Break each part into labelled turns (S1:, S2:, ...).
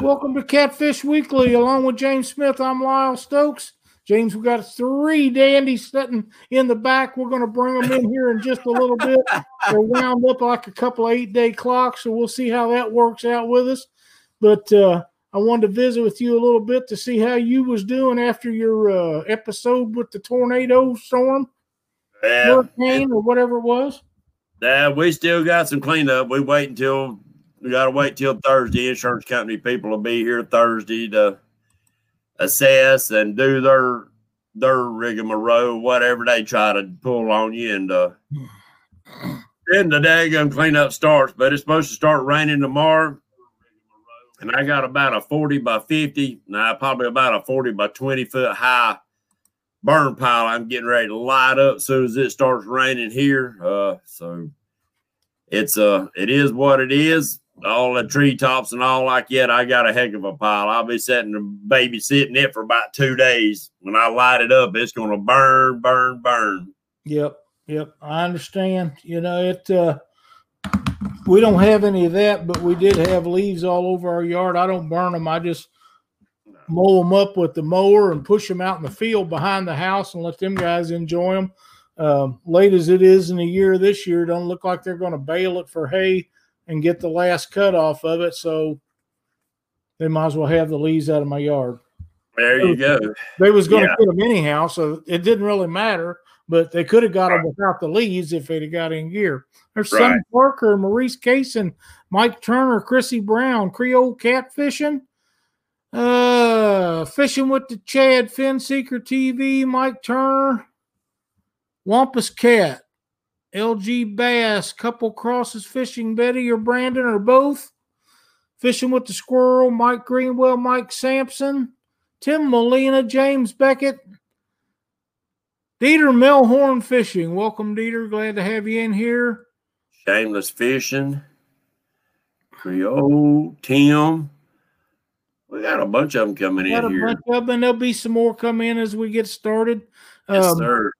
S1: Welcome to Catfish Weekly. Along with James Smith, I'm Lyle Stokes. James, we got three dandies sitting in the back. We're going to bring them in here in just a little bit. They're wound up like a couple of eight day clocks, so we'll see how that works out with us. But uh, I wanted to visit with you a little bit to see how you was doing after your uh, episode with the tornado storm,
S2: Yeah,
S1: hurricane, or whatever it was.
S2: yeah, we still got some cleanup. We wait until we got to wait till Thursday. Insurance company people will be here Thursday to assess and do their their rigmarole, whatever they try to pull on you, and uh, then the daggum cleanup starts. But it's supposed to start raining tomorrow. And I got about a 40 by 50, now probably about a 40 by 20 foot high burn pile I'm getting ready to light up as soon as it starts raining here. Uh, so it's uh it is what it is. All the treetops and all like that, I got a heck of a pile. I'll be sitting babysitting it for about two days. When I light it up, it's gonna burn, burn, burn.
S1: Yep, yep. I understand. You know, it uh we don't have any of that, but we did have leaves all over our yard. I don't burn them. I just mow them up with the mower and push them out in the field behind the house and let them guys enjoy them. Um, late as it is in the year this year, don't look like they're going to bale it for hay and get the last cut off of it. So they might as well have the leaves out of my yard.
S2: There you go.
S1: They was going to
S2: Yeah.
S1: put them anyhow, so it didn't really matter. But they could have got them without the leaves if they'd have got in gear. There's Sonny Parker, Maurice Cason, Mike Turner, Chrissy Brown, Creole Catfishing, uh, Fishing with the Chad, Fin Seeker TV, Mike Turner, Wampus Cat, LG Bass, Couple Crosses Fishing, Betty or Brandon or both. Fishing with the Squirrel, Mike Greenwell, Mike Sampson, Tim Molina, James Beckett, Dieter Melhorn Fishing. Welcome, Dieter. Glad to have you in here.
S2: Shameless fishing. Creole, Tim. We got a bunch of them coming
S1: Got a
S2: in here.
S1: bunch of them. There'll be some more come in as we get started.
S2: Yes,
S1: Um,
S2: sir.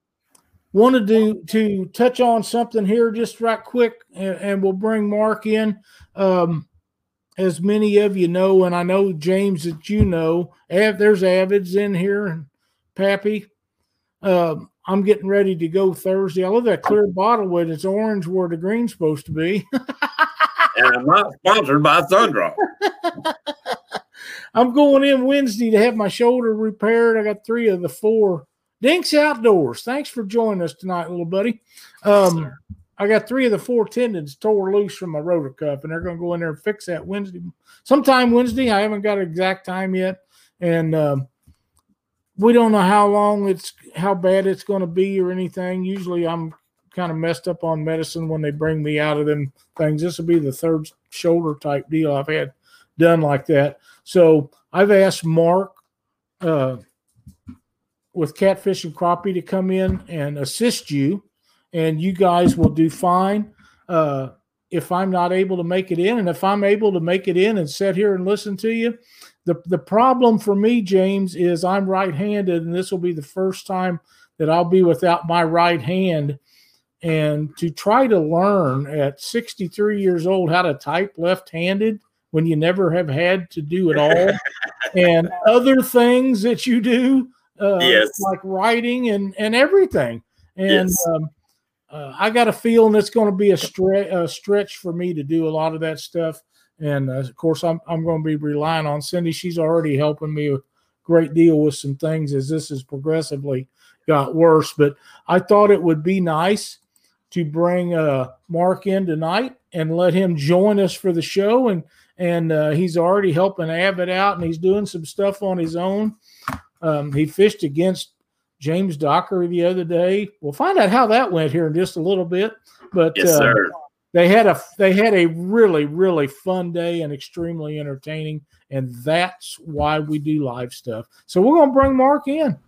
S1: Wanted to to touch on something here just right quick and, and we'll bring mark in um as many of you know and i know james that you know Av, there's avids in here and pappy. Um i'm getting ready to go thursday. I love that clear bottle with it's orange where the green's supposed to be.
S2: And I'm not sponsored by Sundrop.
S1: i'm going in wednesday to have my shoulder repaired. I got three of the four dinks outdoors thanks for joining us tonight little buddy um I got three of the four tendons tore loose from my rotor cuff, and they're going to go in there and fix that Wednesday, sometime Wednesday. I haven't got an exact time yet, and um, we don't know how long it's, how bad it's going to be or anything. Usually, I'm kind of messed up on medicine when they bring me out of them things. This will be the third shoulder type deal I've had done like that. So I've asked Mark uh, with Catfish and Crappie to come in and assist you and you guys will do fine uh, if I'm not able to make it in. And if I'm able to make it in and sit here and listen to you, the the problem for me, James, is I'm right-handed, and this will be the first time that I'll be without my right hand. And to try to learn at 63 years old how to type left-handed when you never have had to do it all, and other things that you do, uh,
S2: Yes.
S1: like writing and and everything. And
S2: Yes.
S1: um, uh, I got a feeling it's going to be a, stre- a stretch for me to do a lot of that stuff. And uh, of course, I'm I'm going to be relying on Cindy. She's already helping me a great deal with some things as this has progressively got worse. But I thought it would be nice to bring uh, Mark in tonight and let him join us for the show. And and uh, he's already helping Abbott out, and he's doing some stuff on his own. Um, he fished against James Dockery the other day. We'll find out how that went here in just a little bit. But
S2: Yes,
S1: uh, they had a they had a really really fun day and extremely entertaining, and that's why we do live stuff. So we're gonna bring Mark in.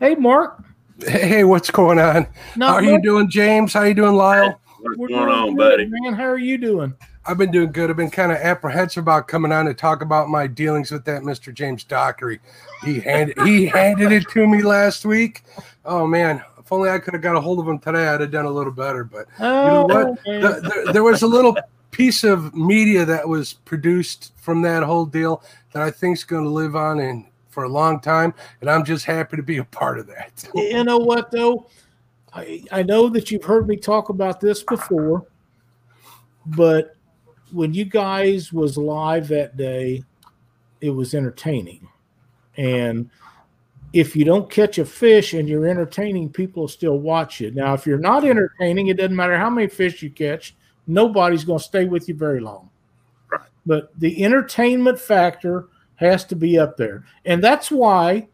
S1: Hey, Mark.
S3: Hey, what's going on?
S1: Not
S3: How are you doing, James? How are you doing, Lyle?
S2: What's
S1: We're
S2: going on, buddy?
S1: Man, how are you doing?
S3: I've been doing good. I've been kind of apprehensive about coming on to talk about my dealings with that Mr. James Dockery. He handed he handed it to me last week. Oh man, if only I could have got a hold of him today, I'd have done a little better. But
S1: Oh,
S3: know what?
S1: Oh, man.
S3: the, there, there was a little piece of media that was produced from that whole deal that I think is going to live on in for a long time, and I'm just happy to be a part of that.
S1: You know what though? I, I know that you've heard me talk about this before, but when you guys was live that day, it was entertaining. And if you don't catch a fish and you're entertaining, people still watch it. Now, if you're not entertaining, it doesn't matter how many fish you catch, nobody's going to stay with you very long.
S2: Right.
S1: But the entertainment factor has to be up there. And that's why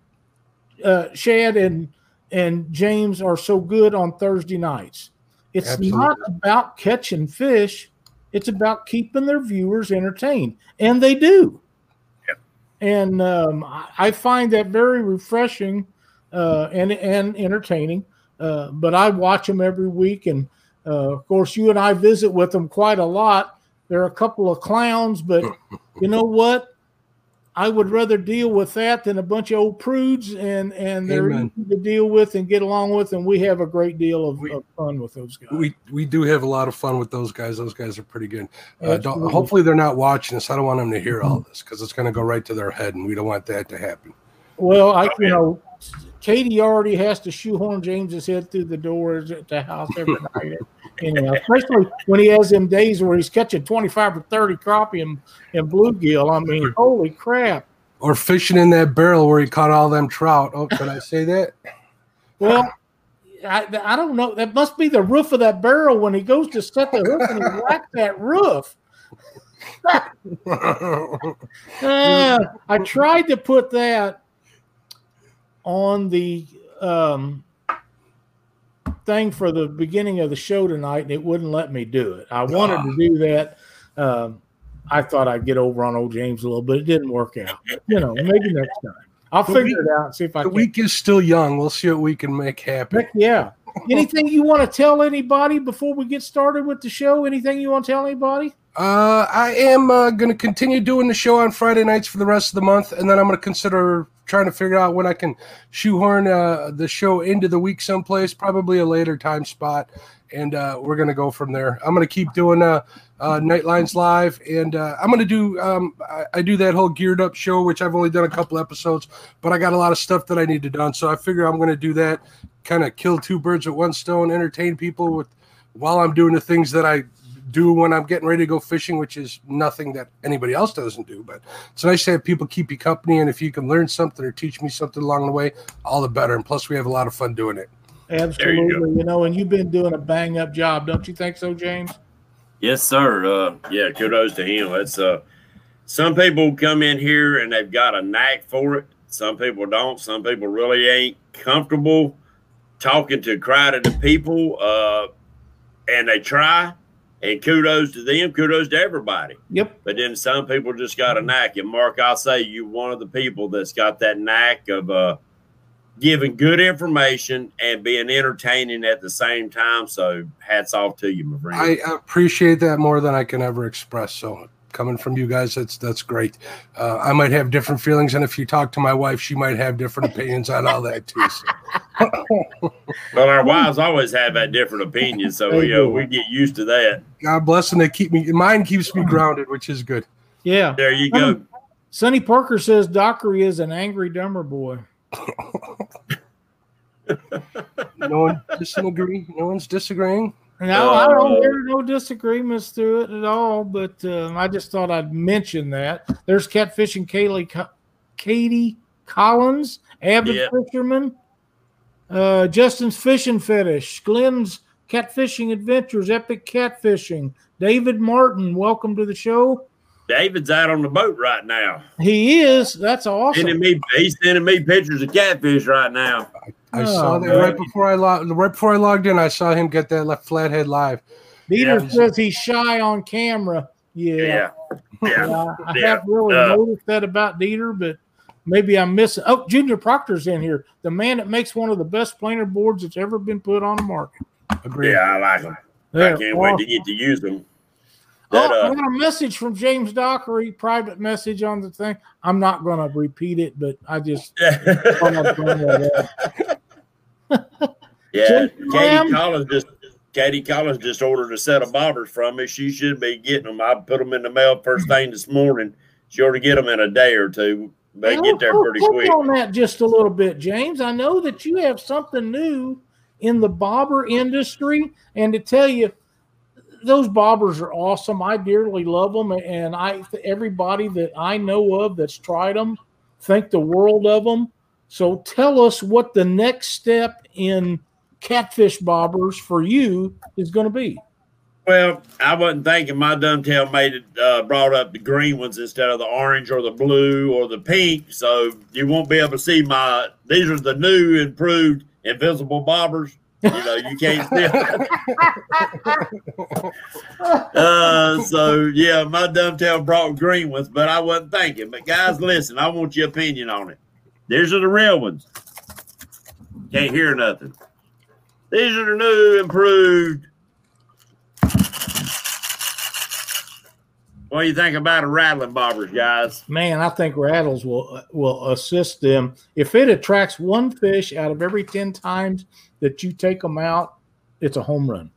S1: uh, Shad and and James are so good on Thursday nights. It's
S3: Absolutely.
S1: not about catching fish, it's about keeping their viewers entertained. And they do.
S2: Yep.
S1: And um, I- find that very refreshing uh, and, and entertaining. Uh, but I watch them every week. And uh, of course, you and I visit with them quite a lot. They're a couple of clowns, but you know what? I would rather deal with that than a bunch of old prudes, and and they're
S3: Amen.
S1: easy to deal with and get along with, and we have a great deal of,
S3: We-
S1: of fun with those guys.
S3: We we do have a lot of fun with those guys. Those guys are pretty good. Uh, don't, hopefully, they're not watching us. I don't want them to hear all this because it's going to go right to their head, and we don't want that to happen.
S1: Well, I you know, Katie already has to shoehorn James's head through the doors at the house every night. Anyhow, especially when he has them days where he's catching twenty five or thirty crappie and, and bluegill. I mean, holy crap!
S3: Or fishing in that barrel where he caught all them trout. Oh, can I say that?
S1: Well, I, I don't know. That must be the roof of that barrel when he goes to set the hook and he whacked that roof. Uh, I tried to put that on the um, thing for the beginning of the show tonight, and it wouldn't let me do it. I wanted to do that. Um, I thought I'd get over on old James a little but It didn't work out. But, you know, maybe next time. I'll
S3: The
S1: figure
S3: week-
S1: it out and see if I
S3: the
S1: can.
S3: week is still young. We'll see what we can make happen.
S1: Heck yeah. Anything you want to tell anybody before we get started with the show? Anything you want to tell anybody?
S3: Uh, I am uh, going to continue doing the show on Friday nights for the rest of the month, and then I'm going to consider trying to figure out when I can shoehorn uh, the show into the week someplace, probably a later time spot, and uh, we're going to go from there. I'm going to keep doing uh, uh, Nightlines Live, and I'm going to do um, I, I do that whole geared up show, which I've only done a couple episodes, but I got a lot of stuff that I need to done, so I figure I'm going to do that, kind of kill two birds with one stone, entertain people with while I'm doing the things that I do when I'm getting ready to go fishing, which is nothing that anybody else doesn't do. But it's nice to have people keep you company, and if you can learn something or teach me something along the way, all the better. And plus, we have a lot of fun doing it.
S1: Absolutely.
S2: you
S1: You, know, and you've been doing a bang up job, don't you think so, James?
S2: Yes, sir. Uh, yeah, kudos to him. It's uh, some people come in here and they've got a knack for it. Some people don't. Some people really ain't comfortable talking to crowded of people. Uh, and they try. And kudos to them. Kudos to everybody.
S1: Yep.
S2: But then some people just got a knack. And Mark, I'll say you're one of the people that's got that knack of uh, giving good information and being entertaining at the same time. So hats off to you, my friend.
S3: I appreciate that more than I can ever express. So coming from you guys, that's that's great. Uh, I might have different feelings, and if you talk to my wife, she might have different opinions on all that too. So.
S2: Well, our wives always have that different opinion, so you know we get used to that.
S3: God bless them. They keep me. Mine keeps me grounded, which is good.
S1: Yeah.
S2: There you go.
S1: Sonny Parker says Dockery is an angry dumber boy.
S3: No one disagree. No one's disagreeing.
S1: No, I don't
S2: Uh,
S1: hear no disagreements through it at all, but um, I just thought I'd mention that. There's catfishing Kaylee, Co- Katie Collins, avid
S2: Yeah.
S1: fisherman. Uh, Justin's fishing fetish, Glenn's catfishing adventures, epic catfishing. David Martin, welcome to the show.
S2: David's out on the boat right now.
S1: He is. That's awesome.
S2: Sending me, he's sending me pictures of catfish right now.
S3: I
S1: Oh,
S3: saw that
S2: man.
S3: right before I logged. Right before I logged in, I saw him get that left flathead live.
S1: Dieter
S2: Yeah.
S1: says he's shy on camera. Yeah.
S2: Yeah, yeah.
S1: Yeah, I
S2: Yeah,
S1: haven't really
S2: uh,
S1: noticed that about Dieter, but maybe I'm missing. Oh, Junior Proctor's in here, the man that makes one of the best planer boards that's ever been put on the market.
S3: Agreed.
S2: Yeah, I like them. I can't wait to get to use them. That,
S1: I
S2: uh,
S1: got a message from James Dockery, private message on the thing. I'm not going to repeat it, but I just thought I'd bring that up.
S2: yeah, Katie Collins just Katie Collins just ordered a set of bobbers from me. She should be getting them. I put them in the mail first thing this morning. She ought to get them in a day or two. They get there pretty quick.
S1: on that just a little bit, James. I know that you have something new in the bobber industry, and to tell you, those bobbers are awesome. I dearly love them, and I everybody that I know of that's tried them think the world of them. So tell us what the next step in catfish bobbers for you is going to be.
S2: Well, I wasn't thinking my dumb made it uh, brought up the green ones instead of the orange or the blue or the pink. So you won't be able to see my. These are the new, improved, invisible bobbers. You know, you can't see. uh, so yeah, my dumb brought green ones, but I wasn't thinking. But guys, listen, I want your opinion on it. These are the real ones. Can't hear nothing. These are the new, improved What do you think about a rattling bobbers, guys?
S1: Man, I think rattles will will assist them. If it attracts one fish out of every ten times that you take them out, it's a home run.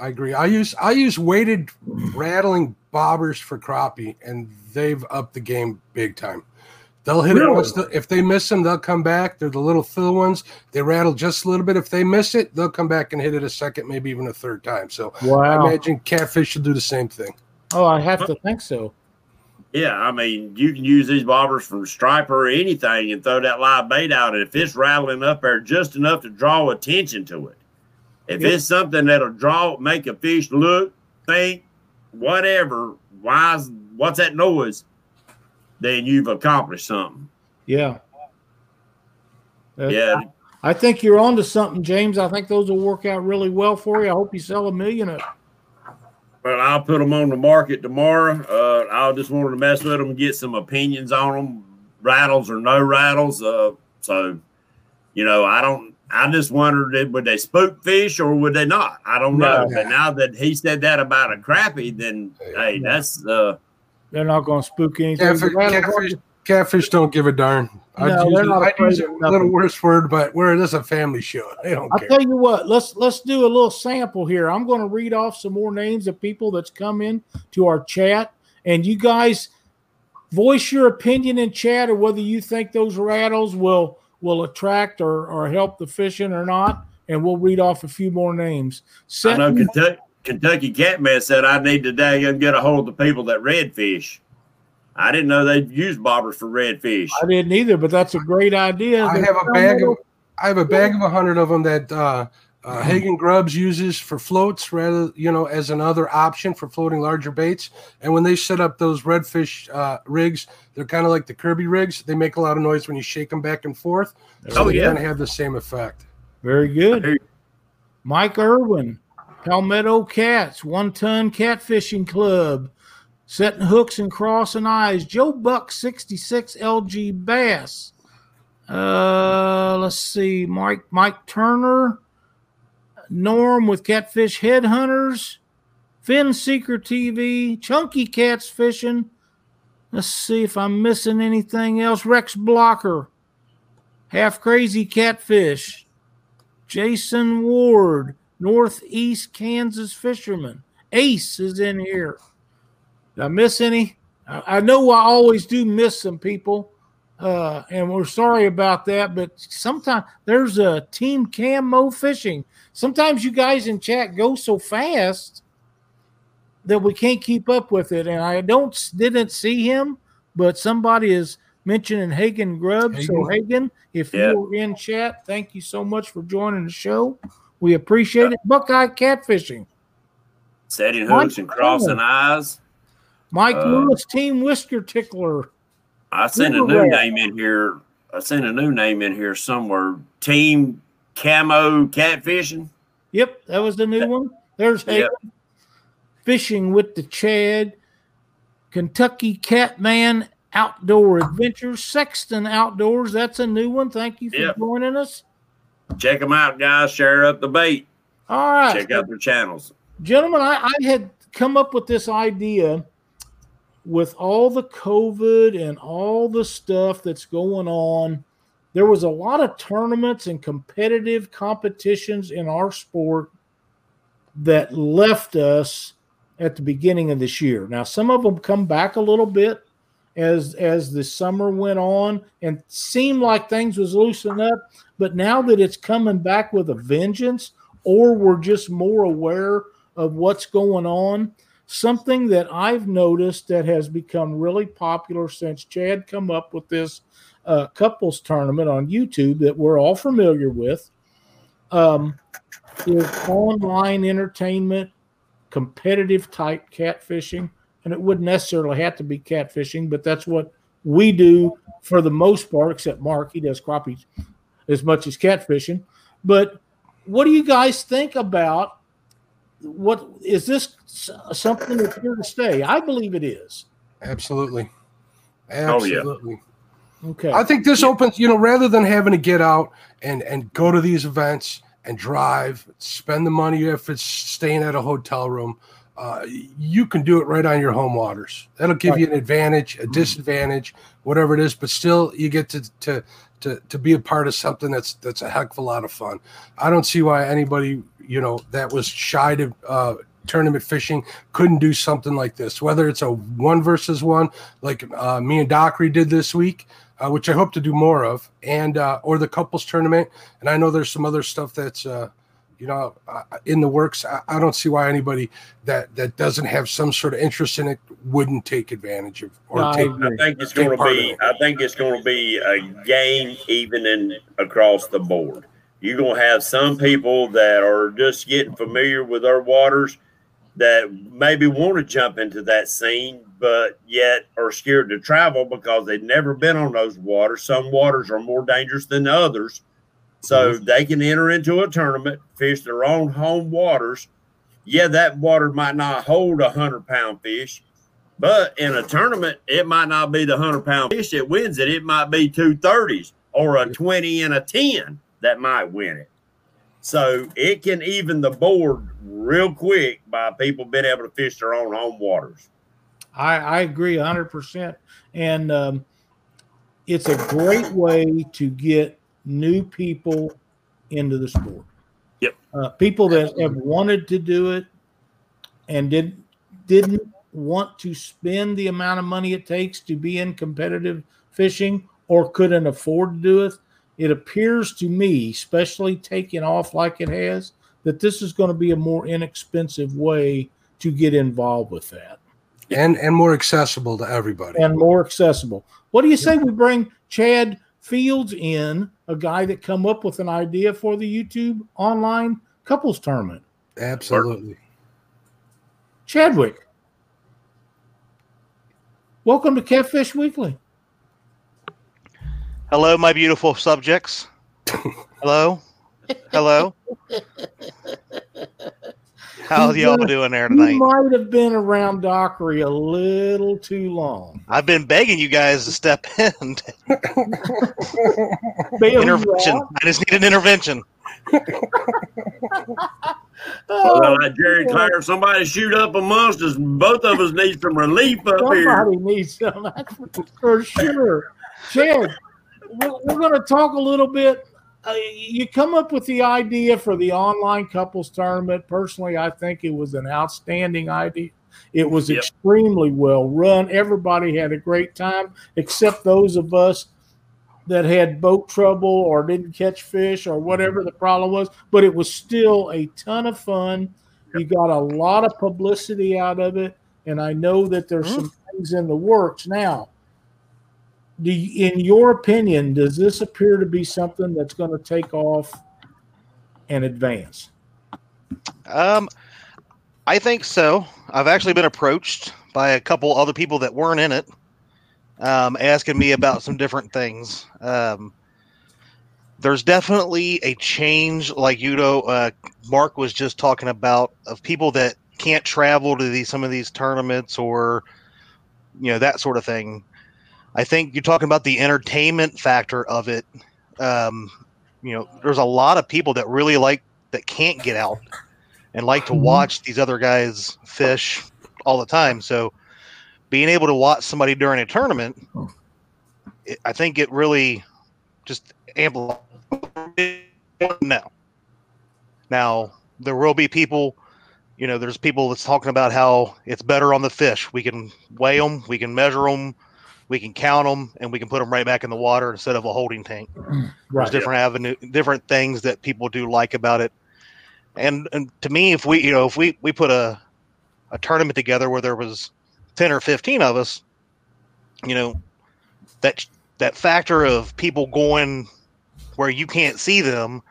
S3: I agree. I use I use weighted rattling bobbers for crappie, and they've upped the game big time. They'll hit really? it once. The, if they miss them, they'll come back. They're the little fill ones. They rattle just a little bit. If they miss it, they'll come back and hit it a second, maybe even a third time. So wow. I imagine catfish should do the same thing.
S1: Oh, I have to think so.
S2: Yeah, I mean, you can use these bobbers from striper or anything and throw that live bait out. And if it's rattling up there just enough to draw attention to it, if yep. it's something that'll draw, make a fish look, think, whatever, why, what's that noise? Then you've accomplished something.
S1: Yeah.
S2: yeah.
S1: I, I think you're onto something, James. I think those will work out really well for you. I hope you sell a million of
S2: well, I'll put them on the market tomorrow. Uh, I just wanted to mess with them, get some opinions on them, rattles or no rattles. Uh, so, you know, I don't. I just wondered, would they spook fish or would they not? I don't know. No. But now that he said that about a crappie, then hey, that's uh,
S1: they're not going to spook anything.
S3: Catfish, catfish, catfish don't give a darn. I'd no, use, not I'd use a little worse word, but we're this a family show. They don't
S1: I'll
S3: care.
S1: tell you what, let's let's do a little sample here. I'm going to read off some more names of people that's come in to our chat, and you guys voice your opinion in chat or whether you think those rattles will will attract or, or help the fishing or not. And we'll read off a few more names.
S2: I know Kentucky, Kentucky Catman said I need to dag and get a hold of the people that redfish. I didn't know they'd use bobbers for redfish.
S1: I didn't either, but that's a great idea.
S3: I have a bag of I have a bag of a hundred of them that uh, uh, Hagen Grubbs uses for floats, rather you know, as another option for floating larger baits. And when they set up those redfish uh, rigs, they're kind of like the Kirby rigs. They make a lot of noise when you shake them back and forth. So oh, they yeah. kind of have the same effect.
S1: Very good. Mike Irwin, Palmetto Cats, One Ton Catfishing Club, setting hooks and crossing eyes. Joe Buck 66 LG Bass. Uh, let's see, Mike Mike Turner, Norm with Catfish Headhunters, Finn Seeker TV, Chunky Cats Fishing. Let's see if I'm missing anything else. Rex Blocker, Half Crazy Catfish, Jason Ward, Northeast Kansas Fisherman. Ace is in here. Did I miss any? I, know I always do miss some people, uh, and we're sorry about that. But sometimes there's a team camo fishing. Sometimes you guys in chat go so fast that we can't keep up with it. And I don't didn't see him, but somebody is mentioning Hagen Grubb. Hagen. So Hagen, if yeah. you're in chat, thank you so much for joining the show. We appreciate it. Buckeye catfishing.
S2: Setting hooks and crossing eyes.
S1: Mike uh, Lewis, Team Whisker Tickler.
S2: I sent a new name in here. I sent a new name in here somewhere. Team Camo Catfishing.
S1: Yep, that was the new one. There's yep. Fishing with the Chad. Kentucky Catman Outdoor Adventures. Sexton Outdoors. That's a new one. Thank you for yep. joining us.
S2: Check them out, guys. Share up the bait.
S1: All right.
S2: Check out their channels.
S1: Gentlemen, I, I had come up with this idea with all the COVID and all the stuff that's going on, there was a lot of tournaments and competitive competitions in our sport that left us at the beginning of this year. Now, some of them come back a little bit as as the summer went on and seemed like things was loosening up, but now that it's coming back with a vengeance, or we're just more aware of what's going on. Something that I've noticed that has become really popular since Chad come up with this uh, couples tournament on YouTube that we're all familiar with um, is online entertainment, competitive type catfishing. And it wouldn't necessarily have to be catfishing, but that's what we do for the most part, except Mark, he does crappie as much as catfishing. But what do you guys think about what is this something that's here to stay? I believe it is.
S3: Absolutely.
S2: Absolutely.
S3: Oh, yeah. Okay. I think this opens, you know, rather than having to get out and and go to these events and drive, spend the money if it's staying at a hotel room, uh, you can do it right on your home waters. That'll give right. you an advantage, a disadvantage, whatever it is, but still you get to to to to be a part of something that's that's a heck of a lot of fun. I don't see why anybody you know that was shy to uh, tournament fishing couldn't do something like this. Whether it's a one versus one, like uh, me and Dockery did this week, uh, which I hope to do more of, and uh, or the couples tournament. And I know there's some other stuff that's uh, you know uh, in the works. I, I, don't see why anybody that that doesn't have some sort of interest in it wouldn't take advantage of.
S2: Or no, take, I think it's going to be. I think it's going to be a game even in across the board. You're going to have some people that are just getting familiar with our waters that maybe want to jump into that scene, but yet are scared to travel because they've never been on those waters. Some waters are more dangerous than others. So mm-hmm. they can enter into a tournament, fish their own home waters. Yeah, that water might not hold a hundred pound fish, but in a tournament, it might not be the hundred pound fish that wins it. It might be two thirties or a 20 and a 10 that might win it. So it can even the board real quick by people being able to fish their own home waters.
S1: I, I agree 100%. And um, it's a great way to get new people into the sport.
S2: Yep.
S1: Uh, people that have wanted to do it and did, didn't want to spend the amount of money it takes to be in competitive fishing or couldn't afford to do it it appears to me, especially taking off like it has, that this is going to be a more inexpensive way to get involved with that.
S3: And and more accessible to everybody.
S1: And more accessible. What do you say we bring Chad Fields in, a guy that come up with an idea for the YouTube online couples tournament?
S3: Absolutely.
S1: Chadwick. Welcome to Catfish Weekly.
S4: Hello, my beautiful subjects. Hello. Hello. How's y'all doing there tonight?
S1: You might have been around Dockery a little too long.
S4: I've been begging you guys to step in. intervention. I just need an intervention.
S2: Oh, well, like Jerry Clower, somebody shoot up amongst us. Both of us need some relief up
S1: somebody
S2: here.
S1: Somebody needs some, for sure. Chad, we're, we're going to talk a little bit. Uh, you come up with the idea for the online couples tournament. Personally, I think it was an outstanding idea. It was yep. extremely well run. Everybody had a great time, except those of us that had boat trouble or didn't catch fish or whatever the problem was. But it was still a ton of fun. You got a lot of publicity out of it. And I know that there's mm-hmm. some things in the works now do you, in your opinion, does this appear to be something that's going to take off and advance?
S4: Um, I think so. I've actually been approached by a couple other people that weren't in it, um, asking me about some different things. Um, there's definitely a change, like Udo, uh, Mark was just talking about, of people that can't travel to these some of these tournaments or you know that sort of thing I think you're talking about the entertainment factor of it. Um, you know, there's a lot of people that really like that can't get out and like to mm-hmm. watch these other guys fish all the time. So being able to watch somebody during a tournament, it, I think it really just amplifies. Now, now there will be people you know, there's people that's talking about how it's better on the fish. We can weigh them, we can measure them, we can count them, and we can put them right back in the water instead of a holding tank. There's
S1: Right.
S4: different avenue, different things that people do like about it. And and to me, if we you know if we we put a a tournament together where there was ten or fifteen of us, you know, that that factor of people going where you can't see them,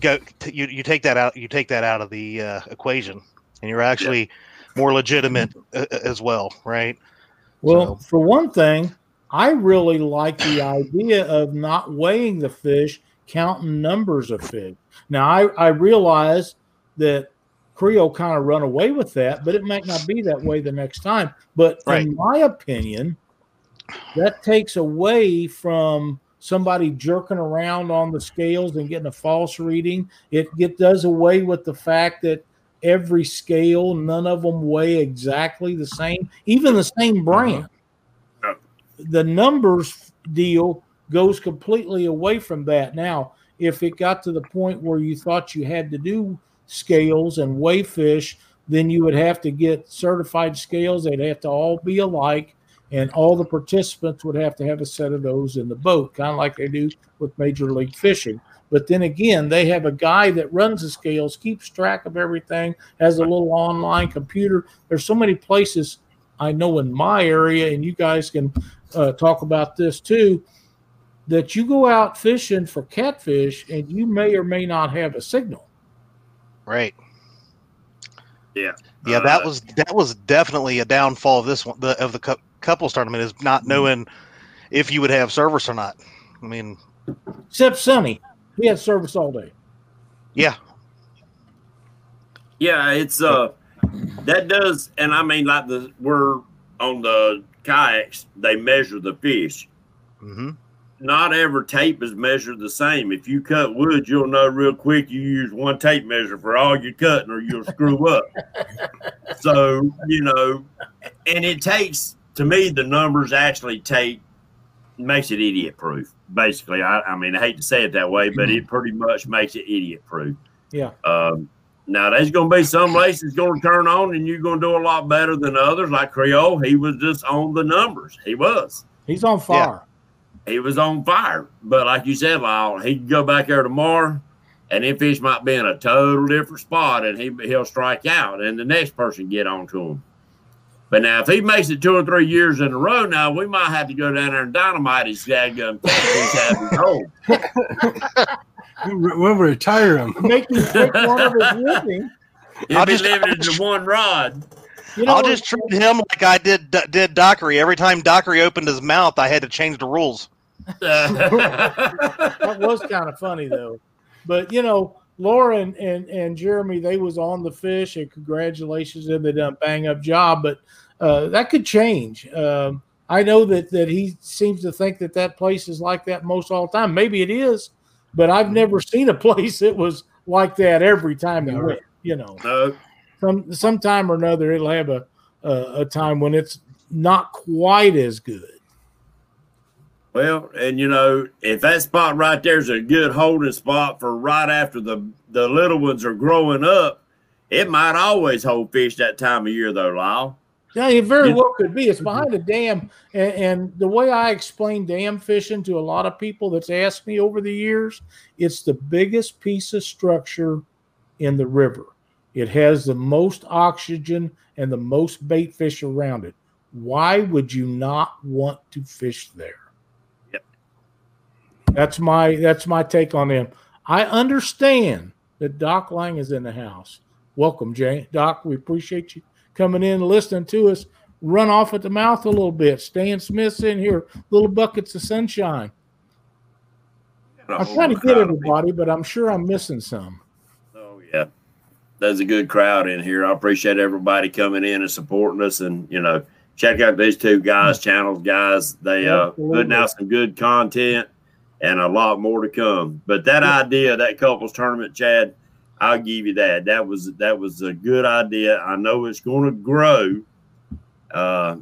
S4: go t- you you take that out you take that out of the uh, equation, and you're actually more legitimate uh, as well, right?
S1: Well,
S4: So-
S1: for one thing, I really like the idea of not weighing the fish, counting numbers of fish. Now, I, I realize that Creole kind of run away with that, but it might not be that way the next time. But
S4: Right.
S1: in my opinion, that takes away from somebody jerking around on the scales and getting a false reading. It get does away with the fact that every scale, none of them weigh exactly the same, even the same brand.
S2: Uh,
S1: The numbers deal goes completely away from that. Now, if it got to the point where you thought you had to do scales and weigh fish, then you would have to get certified scales. They'd have to all be alike, and all the participants would have to have a set of those in the boat, kind of like they do with Major League Fishing. But then again, they have a guy that runs the scales, keeps track of everything, has a little online computer. There's so many places I know in my area, and you guys can uh, talk about this too, that you go out fishing for catfish and you may or may not have a signal.
S4: Right.
S2: Yeah.
S4: Yeah, that
S2: Uh,
S4: was that was definitely a downfall of this one the, of the cou- couples tournament is not knowing if you would have service or not. I mean,
S1: Except Sonny, he had service all day.
S4: yeah,
S2: Yeah, it's uh that does and I mean like the we're on the kayaks, they measure the fish.
S4: hmm
S2: Not every tape is measured the same. If you cut wood, you'll know real quick you use one tape measure for all you're cutting or you'll screw up. So, you know, and it takes to me the numbers actually take makes it idiot proof. Basically, I, I mean I hate to say it that way, but it pretty much makes it idiot proof.
S1: Yeah.
S2: Um, now there's going to be some races going to turn on, and you're going to do a lot better than others. Like Creole, he was just on the numbers. He was.
S1: He's on fire.
S2: He was on fire. But like you said, Lyle, he can go back there tomorrow, and them fish might be in a total different spot, and he he'll strike out, and the next person get onto him. But now, if he makes it two or three years in a row, now we might have to go down there and dynamite his dadgum catfish out of hole.
S3: We'll we'll retire him.
S1: Make him take one of his living.
S2: He'll
S4: I'll
S2: be
S4: just-
S2: limited to one rod.
S1: You know,
S4: I'll just treat him like I did did Dockery. Every time Dockery opened his mouth, I had to change the rules.
S1: that was kind of funny though. But you know, Laura and, and, and Jeremy, they was on the fish, and congratulations, them. They done a bang up job. But uh, that could change. Um, I know that that he seems to think that that place is like that most all the time. Maybe it is, but I've never seen a place that was like that every time
S3: No.
S1: went. You know,
S2: no,
S1: some sometime or another, it'll have a, a a time when it's not quite as good.
S2: Well, and you know, if that spot right there is a good holding spot for right after the the little ones are growing up, it might always hold fish that time of year, though, Lyle.
S1: Yeah, it very
S2: Yeah.
S1: well could be. It's mhm. behind a dam, and, and the way I explain dam fishing to a lot of people that's asked me over the years, it's the biggest piece of structure in the river. It has the most oxygen and the most bait fish around it. Why would you not want to fish there?
S2: Yep.
S1: That's my that's my take on them. I understand that Doc Lang is in the house. Welcome, Jay. Doc, we appreciate you coming in listening to us run off at the mouth a little bit. Stan Smith's in here, little buckets of sunshine. I'm trying to get everybody, but I'm sure I'm missing some.
S2: Oh yeah, there's a good crowd in here. I appreciate everybody coming in and supporting us, and you know, check out these two guys' channels, guys. They uh putting out some good content and a lot more to come. But that idea, that couples tournament, Chad, I'll give you that. That was that was a good idea. I know it's going to grow. Uh,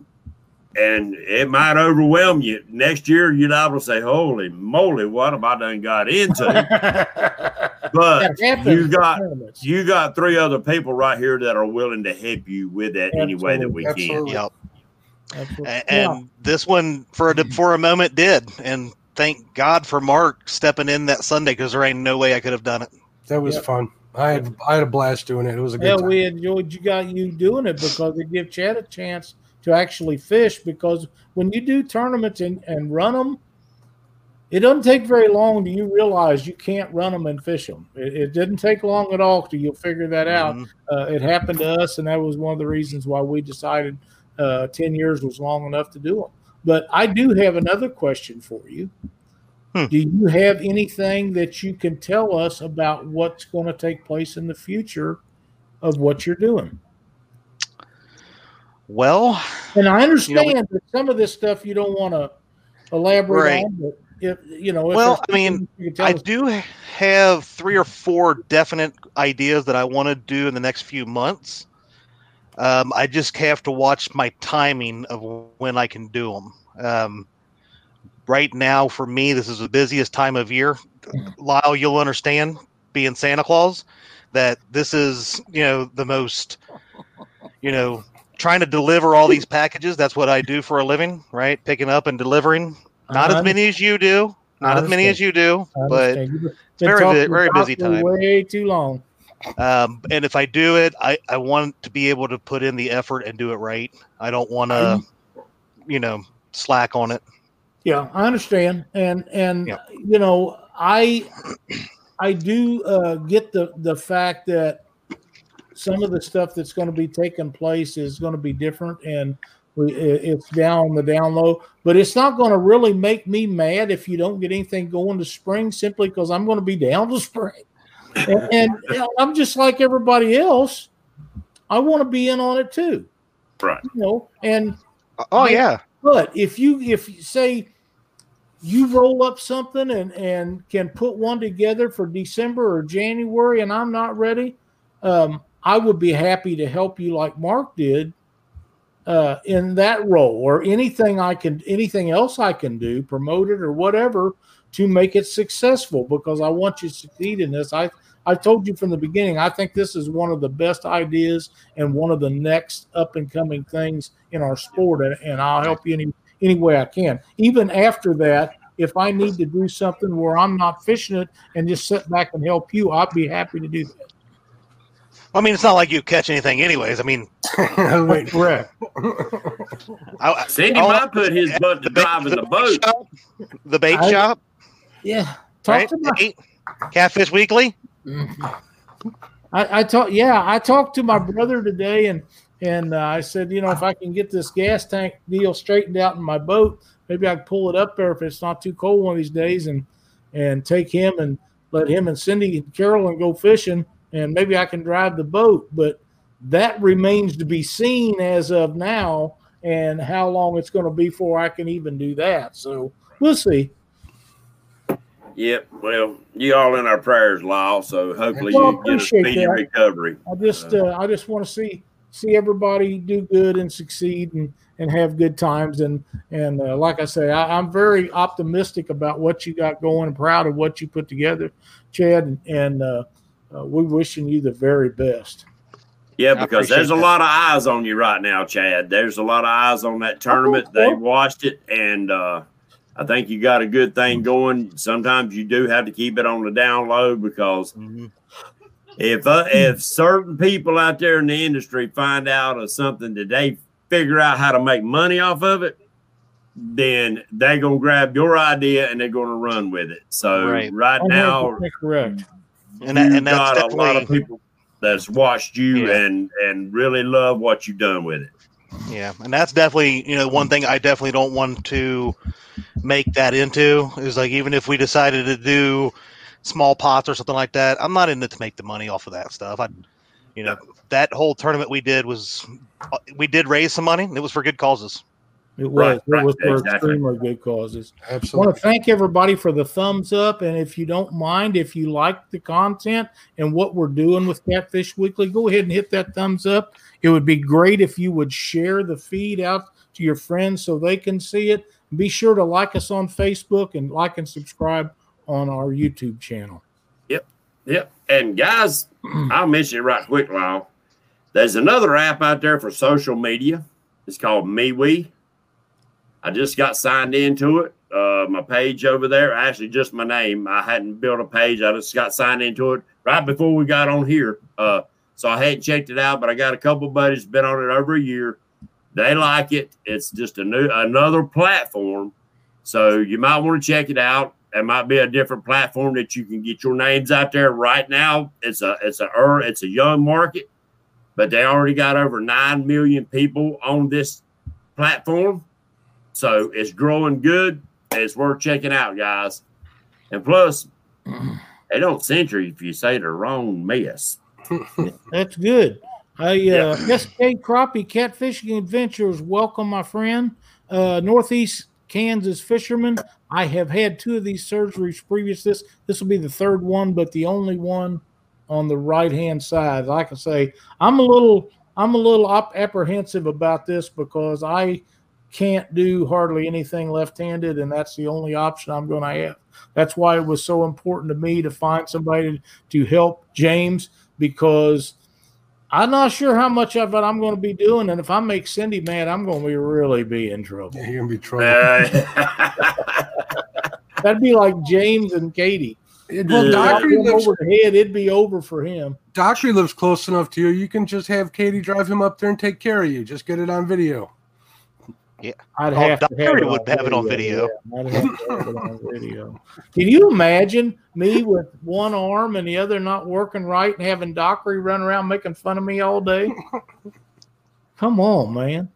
S2: and it might overwhelm you. Next year, you'd able to say, "Holy moly, what have I done got into?" But
S1: that
S2: you got you got three other people right here that are willing to help you with that any way that we
S3: Absolutely.
S2: can.
S4: Yep.
S1: Absolutely.
S4: A- And this one for a for a moment did, and thank God for Mark stepping in that Sunday because there ain't no way I could have done it.
S3: That was
S1: Yep.
S3: fun. I had I had a blast doing it. It was a good
S1: Yeah,
S3: time.
S1: we enjoyed you got you doing it because it gives Chad a chance to actually fish. Because when you do tournaments and, and run them, it doesn't take very long Do you realize you can't run them and fish them. It, it didn't take long at all till you'll figure that out.
S4: Mhm.
S1: Uh, it happened to us, and that was one of the reasons why we decided uh, ten years was long enough to do them. But I do have another question for you.
S4: Hmm.
S1: Do you have anything that you can tell us about what's going to take place in the future of what you're doing?
S4: Well,
S1: And I understand
S4: we-
S1: that some of this stuff you don't want to elaborate
S4: Right.
S1: on, but if you know, if
S4: Well, I mean,
S1: something you can tell
S4: I
S1: us-
S4: do have three or four definite ideas that I want to do in the next few months. Um, I just have to watch my timing of when I can do them. Um, right now, for me, this is the busiest time of year. Lyle, you'll understand, being Santa Claus, that this is you know the most, you know, trying to deliver all these packages. That's what I do for a living, right? Picking up and delivering. Not as many as you do. Not as many as you do, but
S1: understand.
S4: Very very busy time.
S1: Way too long.
S4: um, and if I do it, I, I want to be able to put in the effort and do it right. I don't want to, you know, slack on it.
S1: Yeah, I understand, and and
S4: Yeah.
S1: you know, I I do uh, get the the fact that some of the stuff that's going to be taking place is going to be different, and we it's down the down low. But it's not going to really make me mad if you don't get anything going to spring, simply because I'm going to be down to spring, and, and you know, I'm just like everybody else. I want to be in on it too,
S2: Right.
S1: you know, and
S4: Oh
S1: But-
S4: yeah,
S1: but if you if you say you roll up something and and can put one together for December or January, and I'm not ready, um, I would be happy to help you like Mark did uh, in that role, or anything I can, anything else I can do, promote it or whatever to make it successful. Because I want you to succeed in this. I I told you from the beginning. I think this is one of the best ideas and one of the next up and coming things in our sport, and, and I'll help you any any way I can. Even after that, if I need to do something where I'm not fishing it and just sit back and help you, I'd be happy to do that.
S4: I mean, it's not like you catch anything, anyways. I mean,
S3: Wait,
S1: Correct.
S4: I, I-
S2: Cindy
S4: I'll-
S2: might put his butt to
S4: bait-
S2: driving the
S4: bait
S2: boat.
S4: shop, the bait
S1: I-
S4: shop,
S1: Yeah. Talk
S4: right?
S1: to my
S4: Hey, Catfish Weekly.
S1: I, I talked, yeah, I talked to my brother today, and and uh, I said, you know, if I can get this gas tank deal straightened out in my boat, maybe I can pull it up there if it's not too cold one of these days, and and take him and let him and Cindy and Carolyn go fishing, and maybe I can drive the boat. But that remains to be seen as of now, and how long it's going to be before I can even do that. So we'll see.
S2: Yep. Well, you all in our prayers, Lyle. So hopefully
S1: Well, I
S2: you get a speedy
S1: that.
S2: recovery.
S1: I just uh, I just want to see see everybody do good and succeed and and have good times and and uh, like I say I, I'm very optimistic about what you got going and proud of what you put together, Chad and, and uh, uh, we're wishing you the very best.
S2: Yeah, because there's a lot of eyes on you right now, Chad. There's a lot of eyes on that tournament.
S1: so.
S2: They watched it, and uh, I think you got a good thing going. Sometimes you do have to keep it on the down low because if uh, if certain people out there in the industry find out of something that they figure out how to make money off of it, then they're gonna grab your idea and they're gonna run with it. So
S4: Right.
S2: right, now,
S1: correct.
S4: And, that,
S2: you've
S4: and that's
S2: got a lot of people that's watched you
S4: Yeah.
S2: and and really love what you've done with it.
S4: Yeah, and that's definitely you know one thing I definitely don't want to make that into is like even if we decided to do small pots or something like that, I'm not in it to make the money off of that stuff. I, you know, that whole tournament we did was uh, we did raise some money. It was for good causes.
S1: It was
S2: Right,
S1: it
S2: right,
S1: was for
S2: exactly.
S1: extremely good causes. Absolutely. I want
S3: Absolutely.
S1: to thank everybody for the thumbs up. And if you don't mind, if you like the content and what we're doing with Catfish Weekly, go ahead and hit that thumbs up. It would be great if you would share the feed out to your friends so they can see it. Be sure to like us on Facebook and like and subscribe on our YouTube channel.
S2: Yep. Yep. And guys, I'll mention it right quick, Lyle. There's another app out there for social media. It's called MeWe. I just got signed into it. Uh, my page over there, actually just my name. I hadn't built a page. I just got signed into it right before we got on here. Uh, so I hadn't checked it out, but I got a couple buddies been on it over a year. They like it. It's just a new another platform. So you might want to check it out. It might be a different platform that you can get your names out there. Right now, it's a it's a it's a young market, but they already got over nine million people on this platform. So it's growing good. It's worth checking out, guys. And plus, they don't censor you if you say the wrong mess.
S1: That's good. I uh, yeah. SK Crappie Catfishing Adventures. Welcome, my friend. Uh, Northeast Kansas fisherman. I have had two of these surgeries previous. This this will be the third one, but the only one on the right hand side. Like I say, I'm a little I'm a little apprehensive about this because I can't do hardly anything left handed, and that's the only option I'm going to have. That's why it was so important to me to find somebody to help James because I'm not sure how much of it I'm going to be doing, and if I make Cindy mad, I'm going to be really be in trouble.
S3: Yeah, you're gonna be trouble. Uh,
S1: That'd be like James and Katie.
S3: Well, yeah. Dockery
S1: lives over the head. It'd be over for him.
S3: Dockery lives close enough to you. You can just have Katie drive him up there and take care of you. Just get it on video.
S4: Yeah, I'd oh, have to have would have it on video.
S1: Yeah, I'd have to have it on video. Can you imagine me with one arm and the other not working right and having Dockery run around making fun of me all day? Come on, man.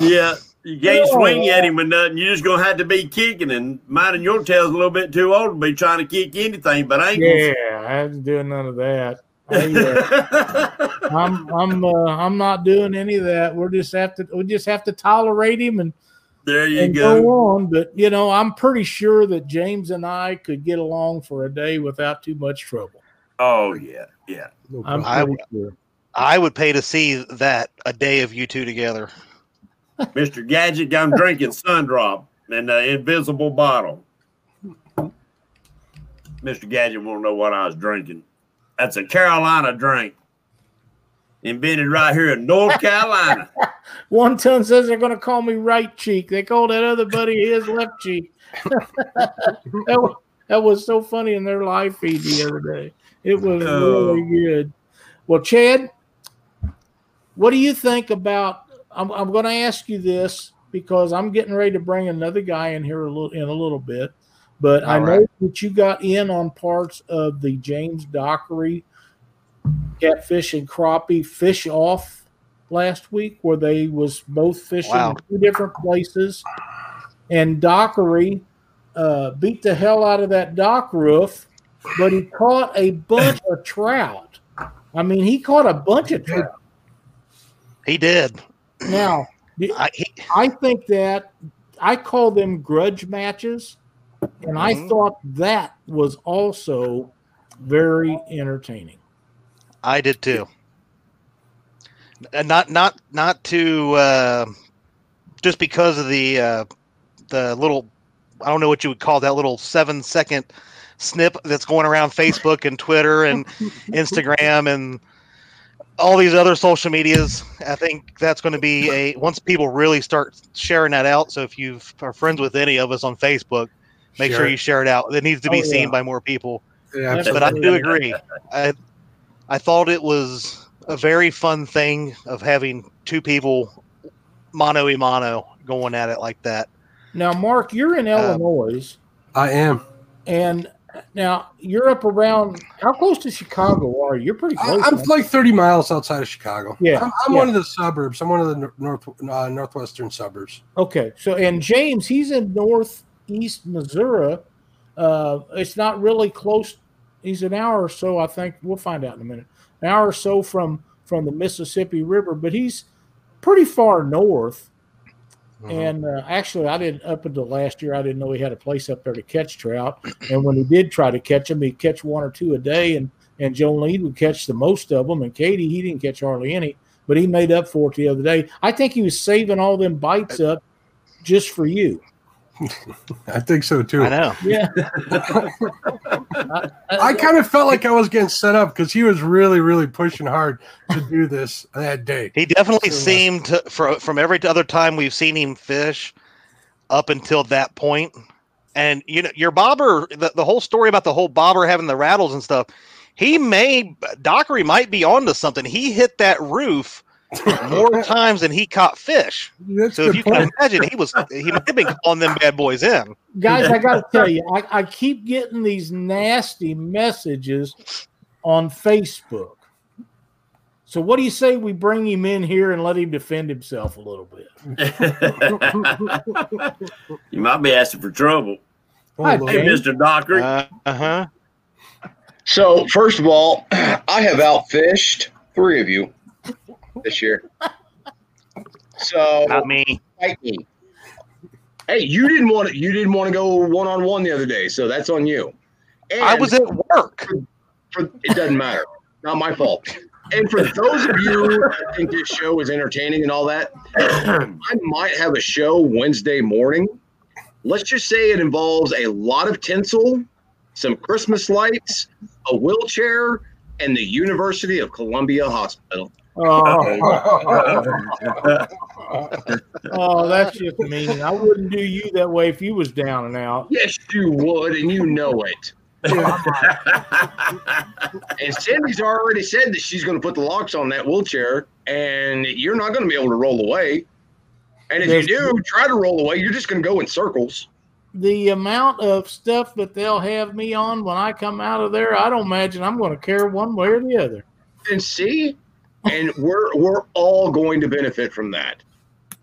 S2: yeah, you can't swing at him or nothing. You're just gonna have to be kicking and minding your tail's a little bit too old to be trying to kick anything but I ain't.
S1: Yeah, I haven't doing none of that. I'm I'm uh, I'm not doing any of that. We're just have to we just have to tolerate him and
S2: there you go.
S1: go. on. But you know, I'm pretty sure that James and I could get along for a day without too much trouble.
S2: Oh yeah, yeah.
S4: I'm I, sure. I would pay to see that a day of you two together.
S2: Mr. Gadget, I'm drinking Sundrop in the invisible bottle. Mr. Gadget won't know what I was drinking. That's a Carolina drink. Invented right here in North Carolina.
S1: One ton says they're going to call me right cheek. They call that other buddy his left cheek. that, was, that was so funny in their live feed the other day. It was oh. really good. Well, Chad, what do you think about? I'm, I'm going to ask you this because I'm getting ready to bring another guy in here a little in a little bit. But All I know right. that you got in on parts of the James Dockery catfish and crappie fish off last week, where they was both fishing wow. in two different places, and Dockery uh, beat the hell out of that dock roof, but he caught a bunch of trout. I mean, he caught a bunch of trout.
S4: He did.
S1: Now, I, he, I think that I call them grudge matches and I mm-hmm. thought that was also very entertaining.
S4: I did too. And not not not to uh, just because of the uh, the little I don't know what you would call that little seven second snip that's going around Facebook and Twitter and Instagram and all these other social medias. I think that's going to be a once people really start sharing that out. So if you are friends with any of us on Facebook, Make sure, sure you share it out. It needs to be oh, seen yeah. by more people. Yeah, but I do agree. I I thought it was a very fun thing of having two people mano a mano going at it like that.
S1: Now, Mark, you're in um, Illinois.
S3: I am.
S1: And now you're up around. How close to Chicago are you? You're pretty close.
S3: I'm like 30 miles outside of Chicago.
S1: Yeah,
S3: I'm, I'm
S1: yeah.
S3: one of the suburbs. I'm one of the north uh, northwestern suburbs.
S1: Okay, so and James, he's in north East Missouri. Uh, it's not really close. He's an hour or so, I think. We'll find out in a minute. An hour or so from from the Mississippi River, but he's pretty far north. Mm-hmm. And uh, actually, I didn't up until last year. I didn't know he had a place up there to catch trout. And when he did try to catch them, he'd catch one or two a day. And and Jolene would catch the most of them. And Katie, he didn't catch hardly any, but he made up for it the other day. I think he was saving all them bites up just for you.
S3: I think so too.
S4: I know.
S1: Yeah.
S3: I kind of felt like I was getting set up because he was really, really pushing hard to do this that day.
S4: He definitely
S3: So, uh,
S4: seemed to, for, from every other time we've seen him fish up until that point. And you know, your bobber, the, the whole story about the whole bobber having the rattles and stuff, he may Dockery might be onto something. He hit that roof more times than he caught fish.
S3: That's
S4: So if
S3: good
S4: you can imagine, he was he might have been calling them bad boys in.
S1: Guys, I got to tell you, I, I keep getting these nasty messages on Facebook. So, what do you say we bring him in here and let him defend himself a little bit?
S2: you might be asking for trouble.
S1: Hi,
S2: Hey, Mr. Docker.
S4: Uh huh.
S5: So, first of all, I have outfished three of you this year. So,
S4: Not me.
S5: fight me. Hey, you didn't want to. You didn't want to go one on one the other day, so that's on you. And
S4: I was at work.
S5: For, it doesn't matter. Not my fault. And for those of you that think this show is entertaining and all that, I might have a show Wednesday morning. Let's just say it involves a lot of tinsel, some Christmas lights, a wheelchair, and the University of Columbia Hospital.
S1: Oh, oh, that's just mean. I wouldn't do you that way if you was down and out.
S5: Yes, you would, and you know it. And Cindy's already said that she's going to put the locks on that wheelchair, and you're not going to be able to roll away. And if
S1: Yes.
S5: you do try to roll away, you're just going to go in circles.
S1: The amount of stuff that they'll have me on when I come out of there, I don't imagine I'm going to care one way or the other.
S5: And see, and we're we're all going to benefit from that.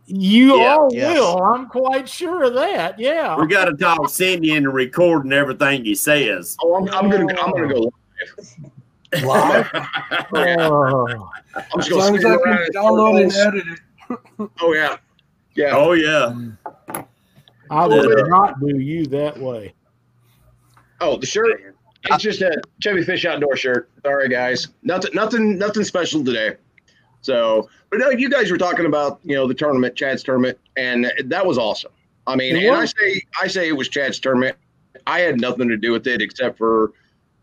S1: You
S2: Yeah,
S1: all
S4: yes.
S1: will. I'm quite sure of that. Yeah.
S2: we got to talk Cindy into recording everything he says.
S5: Oh, I'm, I'm gonna I'm gonna go.
S3: Live?
S1: Oh,
S5: I'm just gonna
S3: as
S5: spin
S3: I
S5: around
S3: can
S5: in
S3: download and edit it.
S5: Oh yeah, yeah.
S2: oh yeah.
S1: I would not do you that way.
S5: Oh, the shirt. It's just a Chevy Fish outdoor shirt. Sorry, guys. Nothing, nothing, nothing special today. So, but no, you guys were talking about you know the tournament, Chad's tournament, and that was awesome. I mean, and I say I say it was Chad's tournament. I had nothing to do with it except for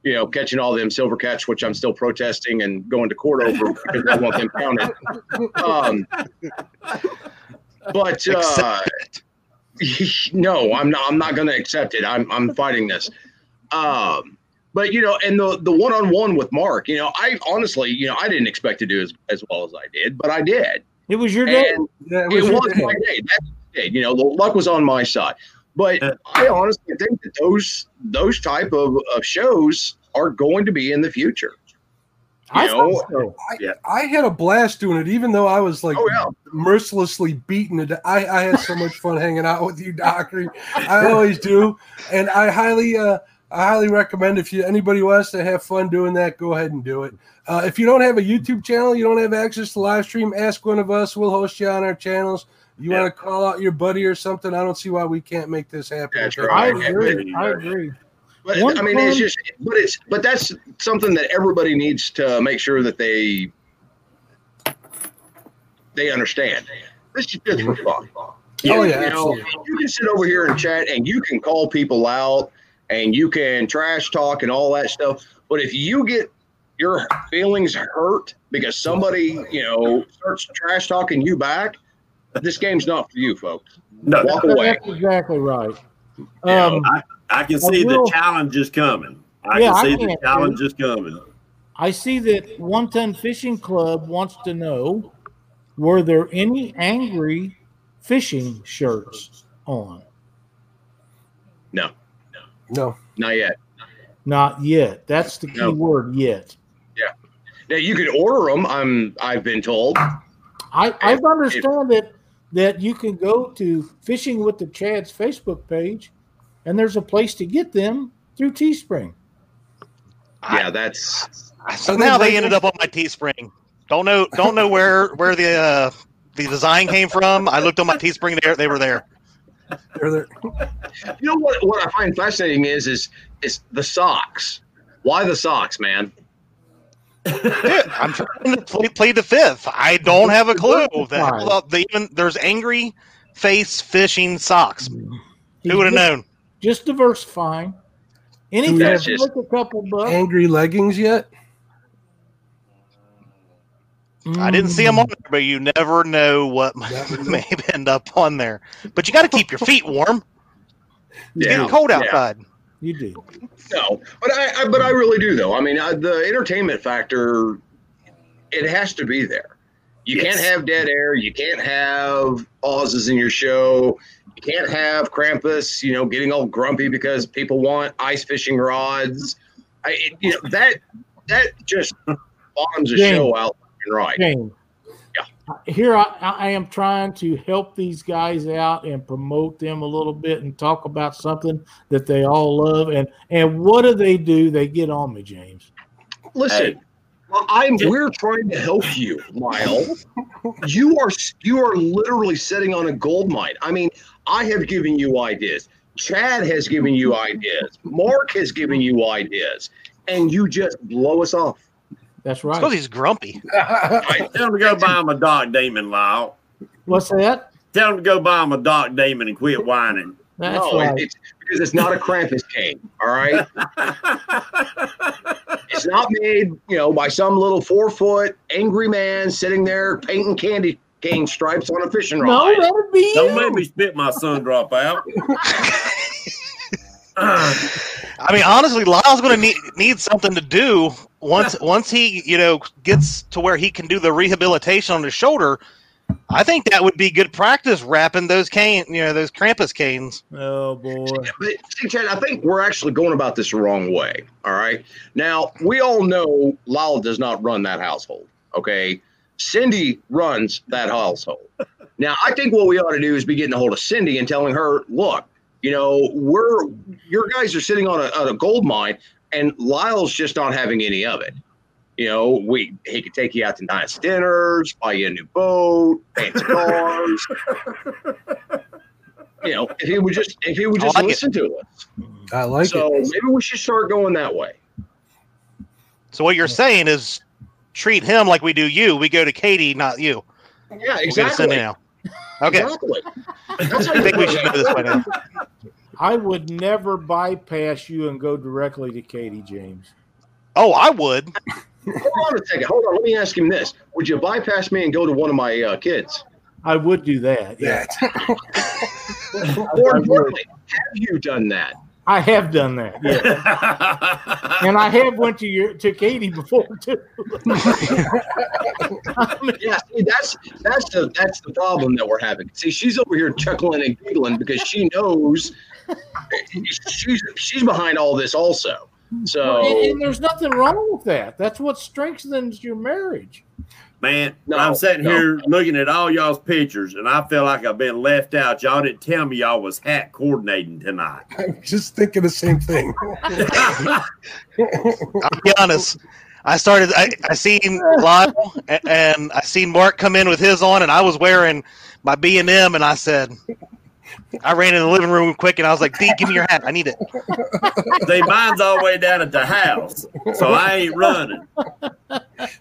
S5: you know catching all them silver catch, which I'm still protesting and going to court over because I want them counted. Um, but uh, no, I'm not. I'm not going to accept it. I'm I'm fighting this. Um, but you know, and the the one on one with Mark, you know, I honestly, you know, I didn't expect to do as, as well as I did, but I did,
S1: It was your day.
S5: and
S3: Yeah,
S5: it was
S3: day.
S5: my day. That's the day. You know, the luck was on my side. But
S2: Yeah.
S5: I honestly think that those those type of, of shows are going to be in the future.
S1: I
S5: know,
S1: thought so.
S3: I had a blast doing it, even though I was like
S5: Oh, yeah.
S3: mercilessly beaten. To I, I had so much fun hanging out with you, Dockery. I always do, and I highly, uh, I highly recommend if you anybody wants to have fun doing that, go ahead and do it. Uh, if you don't have a YouTube channel, you don't have access to live stream, ask one of us. We'll host you on our channels. You
S2: Yeah.
S3: want to call out your buddy or something? I don't see why we can't make this happen.
S5: That's
S3: with
S1: I
S5: right.
S1: agree. I agree.
S5: But
S1: One
S5: I mean, it's just, but it's, but that's something that everybody needs to make sure that they they understand. This is just for fun.
S3: Oh, yeah,
S5: you know,
S3: absolutely.
S5: you can sit over here and chat, and you can call people out, and you can trash talk and all that stuff. But if you get your feelings hurt because somebody, you know, starts trash talking you back, this game's not for you, folks.
S2: No,
S5: Walk away.
S1: Exactly right.
S5: Yeah,
S1: Um,
S2: I can
S1: I
S2: see
S1: will-
S2: the challenge is coming. I
S1: Yeah,
S2: can
S1: I
S2: see the
S1: can't,
S2: challenge is coming.
S1: I see that One Ton Fishing Club wants to know were there any angry fishing shirts on?
S5: no,
S3: No,
S5: not yet.
S1: Not yet. That's the key
S5: No.
S1: word yet. Yeah.
S5: Now you can order them. I'm. I've been told.
S1: I, I understand that that you can go to Fishing with the Chads Facebook page and there's a place to get them through Teespring.
S5: Yeah, that's
S4: Somehow they ended up on my Teespring. Don't know. Don't know where where the uh, the design came from. I looked on my Teespring. There, they were there.
S3: They're there.
S5: you know what. What I find fascinating is is is the socks. Why the socks, man?
S4: Dude, I'm trying to play, play the fifth. I don't have a clue. The hell, the, even there's angry face fishing socks. Who would have known?
S1: Just diversifying. Anything
S5: That's
S1: to
S5: just-
S1: a couple bucks.
S3: Angry leggings yet?
S4: I didn't see him
S1: Mm.
S4: on there, but you never know what
S3: Never know.
S4: may end up on there. But you got to keep your feet warm. It's
S5: Yeah.
S4: getting cold
S5: Yeah.
S4: outside.
S1: You do.
S5: No, but I, I but I really do though. I mean, I, the entertainment factor, it has to be there. You
S4: Yes.
S5: can't have dead air. You can't have pauses in your show. You can't have Krampus, you know, getting all grumpy because people want ice fishing rods. I, it, you know, that that just bombs a show out and right.
S1: James. Here I, I am trying to help these guys out and promote them a little bit and talk about something that they all love. And and what do they do? They get on me, James.
S5: Listen,
S2: Hey.
S5: I'm we're trying to help you, Lyle. you are you are literally sitting on a gold mine. I mean, I have given you ideas. Chad has given you ideas. Mark has given you ideas, and you just blow us off.
S1: That's
S4: right. because he's grumpy.
S5: I,
S2: Tell him to go buy him a Doc Damon, Lyle.
S1: What's that?
S2: Tell him to go buy him a Doc Damon and quit whining.
S1: That's
S5: no,
S1: right.
S5: it's because it's not a Krampus cane. All right, it's not made, you know, by some little four foot angry man sitting there painting candy cane stripes on a fishing rod.
S1: no, that'd be
S2: Don't make
S1: you.
S2: me spit my sun drop out.
S4: Uh, I mean, honestly, Lyle's going to need need something to do once once he you know gets to where he can do the rehabilitation on his shoulder. I think that would be good practice wrapping those cane you know those Krampus canes.
S1: Oh boy.
S5: But see, Chad, I think we're actually going about this the wrong way. All right. Now, we all know Lyle does not run that household. Okay. Cindy runs that household. Now, I think what we ought to do is be getting a hold of Cindy and telling her, look, you know, we're your guys are sitting on a, on a gold mine, and Lyle's just not having any of it. You know, we he could take you out to nice dinners, buy you a new boat, fancy cars. you know, if he would just if he would just
S4: like it.
S5: listen to us.
S3: I like
S5: so
S3: it.
S5: So maybe we should start going that way.
S4: So what you're saying is treat him like we do you. We go to Katie, not you.
S5: Yeah,
S4: We'll get a
S5: exactly.
S4: Now. Okay,
S5: Exactly.
S4: I think we should
S5: it.
S4: do this by now.
S1: I would never bypass you and go directly to Katie James.
S4: Oh, I would.
S5: Hold on a second. Hold on. Let me ask him this: Would you bypass me and go to one of my uh, kids?
S1: I would do that. Yeah.
S5: More importantly, have you done that?
S1: I have done that. Yeah. And I have went to your to Katie before too. I mean,
S5: Yeah, see, that's that's the that's the problem that we're having. See, she's over here chuckling and giggling because she knows she's she's behind all this also. So
S1: and, and there's nothing wrong with that. That's what strengthens your marriage.
S2: Man,
S5: No,
S2: I'm sitting
S5: no.
S2: here looking at all y'all's pictures, and I feel like I've been left out. Y'all didn't tell me y'all was hat coordinating tonight.
S3: I'm just thinking the same thing.
S4: I'll be honest. I started. I, I seen Lyle a- and I seen Mark come in with his on, and I was wearing my B and M, and I said, I ran in the living room quick, and I was like, "D, give me your hat. I need it."
S2: See, mine's all the way down at the house, so I ain't running.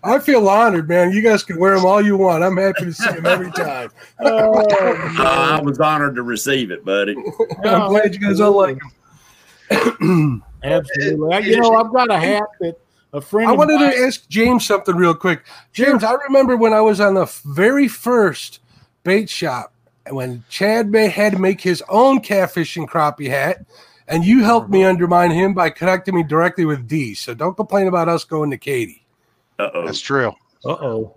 S3: I feel honored, man. You guys can wear them all you want. I'm happy to see them every time.
S1: Oh,
S2: Uh, I was honored to receive it, buddy.
S3: I'm glad you guys all like them.
S1: Absolutely. I- You know, I've got a hat that a friend.
S3: I wanted
S1: mine-
S3: to ask James something real quick. James, I remember when I was on the very first bait shop when Chad May had to make his own catfish and crappie hat, and you helped me undermine him by connecting me directly with D. So don't complain about us going to Katie.
S2: Uh oh.
S4: That's true.
S1: Uh oh.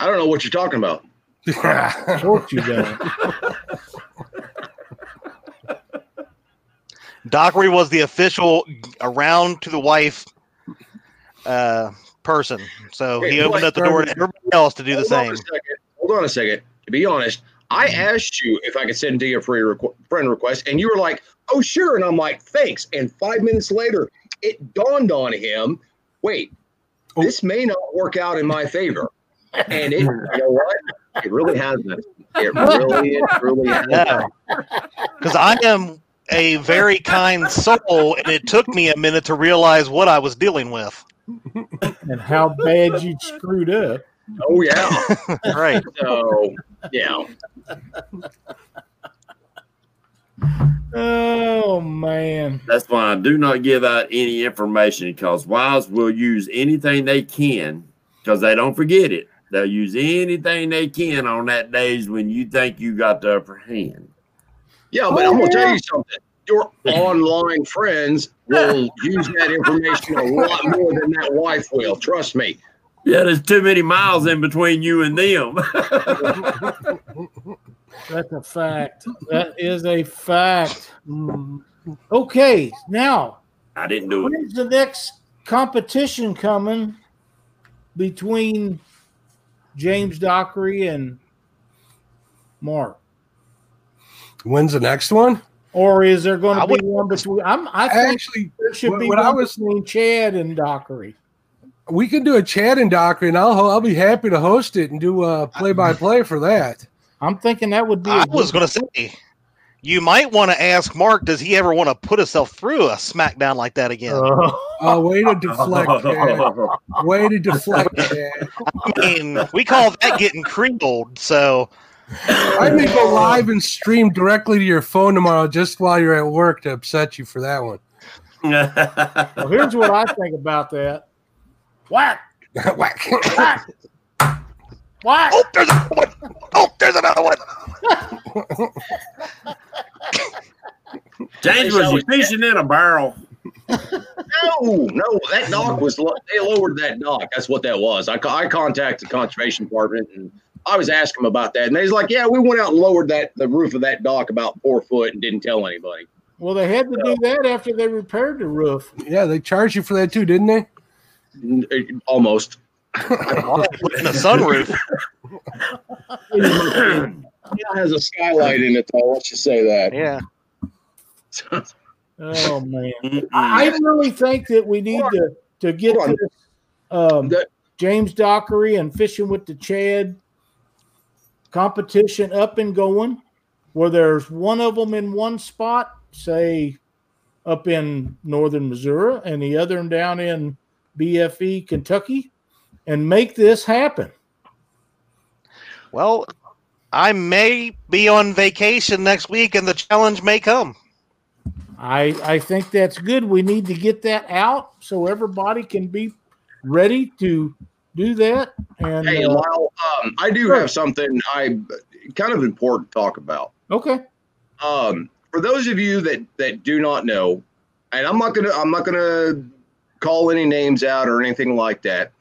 S5: I don't know what you're talking about.
S3: I
S1: Short you down.
S4: Dockery was the official around to the wife uh, person, so he opened up the door to everybody else to do the
S5: Hold on
S4: same.
S5: a second. Hold on a second. To be honest, I mm-hmm. asked you if I could send D a free requ- friend request, and you were like, "Oh, sure." And I'm like, "Thanks." And five minutes later, it dawned on him, "Wait,
S3: Oh.
S5: this may not work out in my favor." And it, you know what? It really hasn't. It really, it really hasn't.
S4: No, because I am a very kind soul, and it took me a minute to realize what I was dealing with.
S1: and how bad you screwed up.
S5: Oh yeah.
S4: Right.
S5: So yeah.
S1: Oh man.
S2: That's why I do not give out any information because wives will use anything they can because they don't forget it. They'll use anything they can on that days when you think you got the upper hand.
S5: Yeah, but oh, I'm gonna tell you something. Your online friends will use that information a lot more than that wife will. Trust me.
S2: Yeah, there's too many miles in between you and them.
S1: That's a fact. That is a fact. Mm. Okay, now
S2: I didn't do it.
S1: when's the next competition coming between James Dockery and Mark?
S3: When's the next one?
S1: Or is there going
S4: I
S1: to be
S4: would-
S1: one between? I'm, I think
S3: Actually,
S1: there should
S3: when-
S1: be
S3: when
S1: one
S3: I was-
S1: between Chad and Dockery.
S3: We can do a Chad and Dockery, and I'll I'll be happy to host it and do a play by play for that.
S1: I'm thinking that would be.
S4: I was going to say, you might want to ask Mark, does he ever want to put himself through a smackdown like that again?
S1: Oh.
S3: Uh, way to deflect, Chad. Way to deflect, Chad.
S4: I mean, we call that getting creamed. So
S3: I may go live and stream directly to your phone tomorrow just while you're at work to upset you for that one.
S1: Well, here's what I think about that. Whack,
S3: Whack.
S1: whack, whack.
S4: oh, there's another one. Oh, there's another one.
S2: James was you fishing in a barrel.
S5: No, no, that dock was they lowered that dock. That's what that was. I, I contacted the conservation department and I was asking them about that, and they was like, "Yeah, we went out and lowered that the roof of that dock about four foot and didn't tell anybody."
S1: Well, they had to do that after they repaired the roof.
S3: yeah, they charged you for that too, didn't they?
S5: N- it- Almost.
S4: in a sunroof.
S5: It has a skylight in it, though. Let's just say that.
S4: Yeah.
S1: Oh man, I really think that we need to to get
S5: Hold on.
S1: this um, James Dockery and fishing with the Chad competition up and going, where there's one of them in one spot, say up in northern Missouri, and the other one down in BFE Kentucky, and make this happen.
S4: Well, I may be on vacation next week, and the challenge may come.
S1: I I think that's good. We need to get that out so everybody can be ready to do that. And
S5: Hey,
S1: uh,
S5: Lyle, um, I do
S1: Sure.
S5: have something I kind of important to talk about.
S1: okay,
S5: Um, for those of you that that do not know, and I'm not gonna I'm not gonna call any names out or anything like that,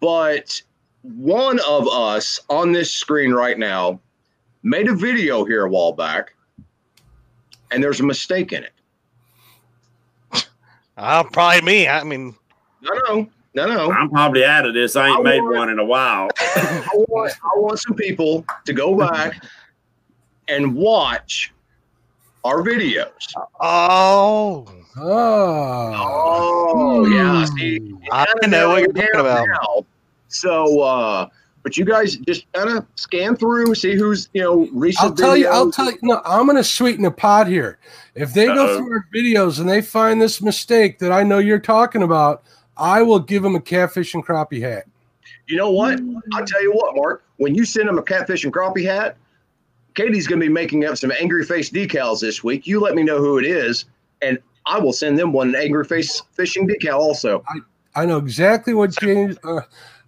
S5: but one of us on this screen right now made a video here a while back, and there's a mistake in it.
S4: Uh, probably me. I mean,
S5: No, no, no, no.
S2: I'm probably out of this. I ain't
S5: I
S2: made
S5: want-
S2: one in a while.
S5: I want, I want some people to go back and watch our videos.
S4: oh,
S3: Oh.
S5: Oh, yeah. See,
S4: I
S5: kinda
S4: know what you're talking about.
S5: now. So, uh, but you guys just kind of scan through, see who's you know recent.
S3: I'll tell you. I'll tell you. No, I'm going to sweeten the pot here. If they go
S2: Uh-oh.
S3: through our videos and they find this mistake that I know you're talking about, I will give them a catfish and crappie hat.
S5: You know what? I'll tell you what, Mark. When you send them a catfish and crappie hat, Katie's going to be making up some angry face decals this week. You let me know who it is, and I will send them one angry face fishing decal also.
S3: I know exactly what James uh,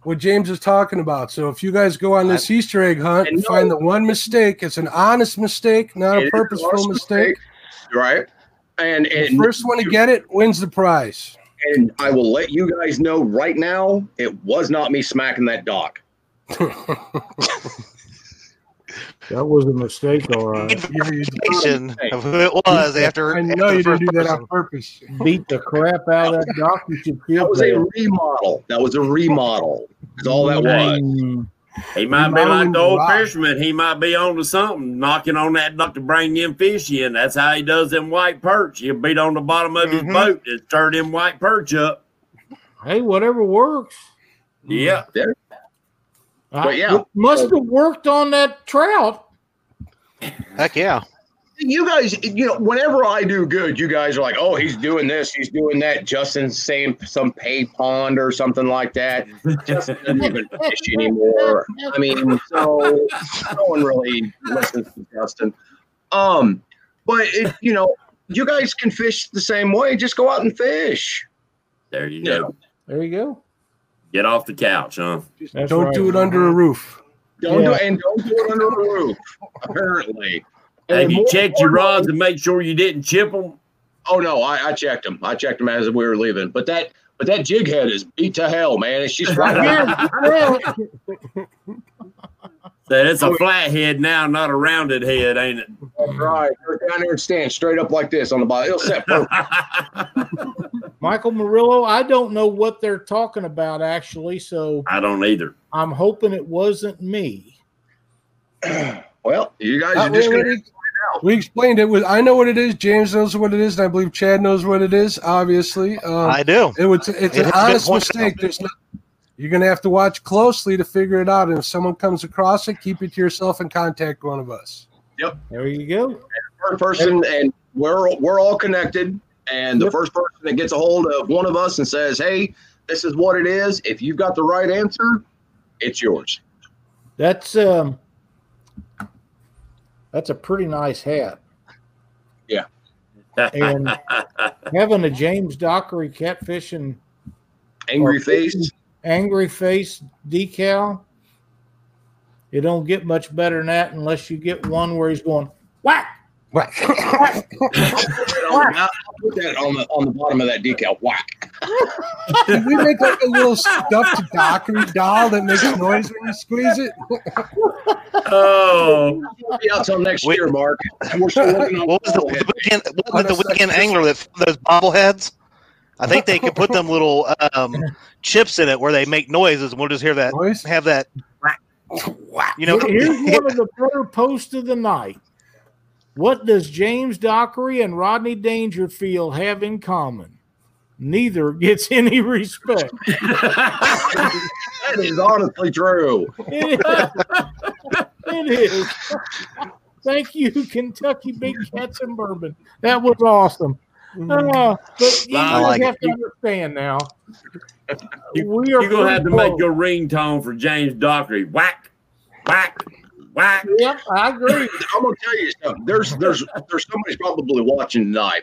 S3: what James is talking about. So if you guys go on this Easter egg hunt
S5: And no-
S3: find the one mistake, it's an honest mistake, not a purposeful
S5: honest
S3: mistake.
S5: right? And
S3: The
S5: and
S3: first one to get it wins the prize.
S5: and I will let you guys know right now, it was not me smacking that dock.
S1: that was a mistake. All right,
S4: verification of who it was after.
S3: I know
S4: the
S3: you didn't do that
S4: person.
S3: on purpose.
S1: beat the crap out of that dock. You
S5: That was a remodel. That was a remodel. That's all that was.
S1: Mm.
S2: He might be like the
S3: the
S2: old
S3: rock.
S2: fisherman. He might be on to something, knocking on that duck to bring them fish in. That's how he does them white perch. He'll beat on the bottom of his
S4: Mhm.
S2: boat and stir them white perch up.
S1: Hey, whatever works.
S2: Yeah.
S5: But yeah.
S1: it must have worked on that trout.
S4: Heck yeah.
S5: You guys, you know, whenever I do good, you guys are like, "Oh, he's doing this, he's doing that." Justin's saying some pay pond or something like that. Justin doesn't even fish anymore. I mean, so no one really listens to Justin. Um, but it, you know, you guys can fish the same way. Just go out and fish.
S2: There you
S5: Yeah.
S2: go.
S1: There you go.
S2: Get off the couch, huh?
S1: That's
S3: Don't
S1: right.
S3: do it under a uh-huh. roof.
S5: Don't do
S1: Yeah.
S5: and don't do it under a roof. Apparently.
S2: Have
S5: And
S2: you
S5: more-
S2: checked your rods and make sure you didn't chip them?
S5: Oh no, I, I checked them. I checked them as we were leaving. But that but that jig head is beat to hell, man. It's just right
S1: Yeah, well,
S2: That it's a flat head now, not a rounded head, ain't it?
S5: That's right. Go down there and stand straight up like this on the bottom. It'll set.
S1: Michael Murillo, I don't know what they're talking about actually, so
S2: I don't either.
S1: I'm hoping it wasn't me.
S5: well, you guys
S3: Uh,
S5: are just
S3: we,
S5: gonna
S3: we- we explained it. Was I know what it is. James knows what it is, and I believe Chad knows what it is. Obviously, um,
S4: I do.
S3: it was. It's
S4: It
S3: an honest mistake. There's not. You're gonna have to watch closely to figure it out. And if someone comes across it, keep it to yourself and contact one of us. Yep.
S1: There you go.
S5: first person and we're we're all connected. And the
S1: Yep.
S5: first person that gets a hold of one of us and says, Hey, this is what it is. If you've got the right answer, it's yours.
S1: That's um that's a pretty nice hat. Yeah. and having a James Dockery catfishing
S5: Angry face.
S1: Angry face decal. You don't get much better than that unless you get one where he's going whack.
S3: Right.
S5: I'll put that on the on the bottom of that decal. Whack.
S3: Did we make like a little stuffed Dockery doll that makes noise when you squeeze it?
S2: oh,
S5: We'll be out till next
S4: Wait.
S5: year, Mark. And we're still working on
S4: What was the, the weekend? What was the weekend angler that those bobbleheads? I think they could put them little um, chips in it where they make noises, and we'll just hear that.
S3: Noise?
S4: Have that. You know,
S1: Here's one of the better posts of the night. What does James Dockery and Rodney Dangerfield have in common? Neither gets any respect.
S5: That is honestly true.
S1: It is. It is. Thank you, Kentucky Big Cats and Bourbon. That was awesome. Uh, but you
S2: I
S4: like
S1: have
S4: it.
S1: to understand now.
S2: You,
S1: we are
S2: you're gonna have to
S1: pretty
S2: make
S1: close.
S2: your ringtone for James Dockery. Whack, whack, whack.
S1: Yep, I agree.
S5: I'm gonna tell you something. There's there's there's somebody's probably watching tonight,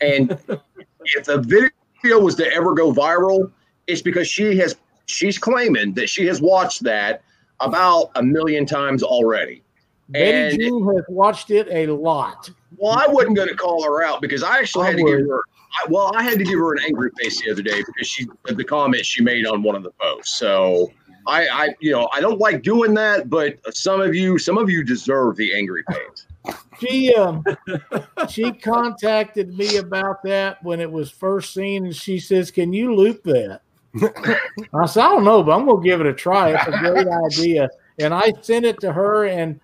S5: and if the video was to ever go viral, it's because she has she's claiming that she has watched that about a million times already.
S1: Betty
S5: And-
S1: Jean has watched it a lot.
S5: Well, I wasn't going to call her out because I actually
S1: I
S5: had to
S1: would.
S5: give her. I, well, I had to give her an angry face the other day because she the comment she made on one of the posts. So I, I, you know, I don't like doing that, but some of you, some of you deserve the angry face.
S1: She um she contacted me about that when it was first seen, and she says, "Can you loop that?" I said, "I don't know, but I'm gonna give it a try. It's a great idea." And I sent it to her, and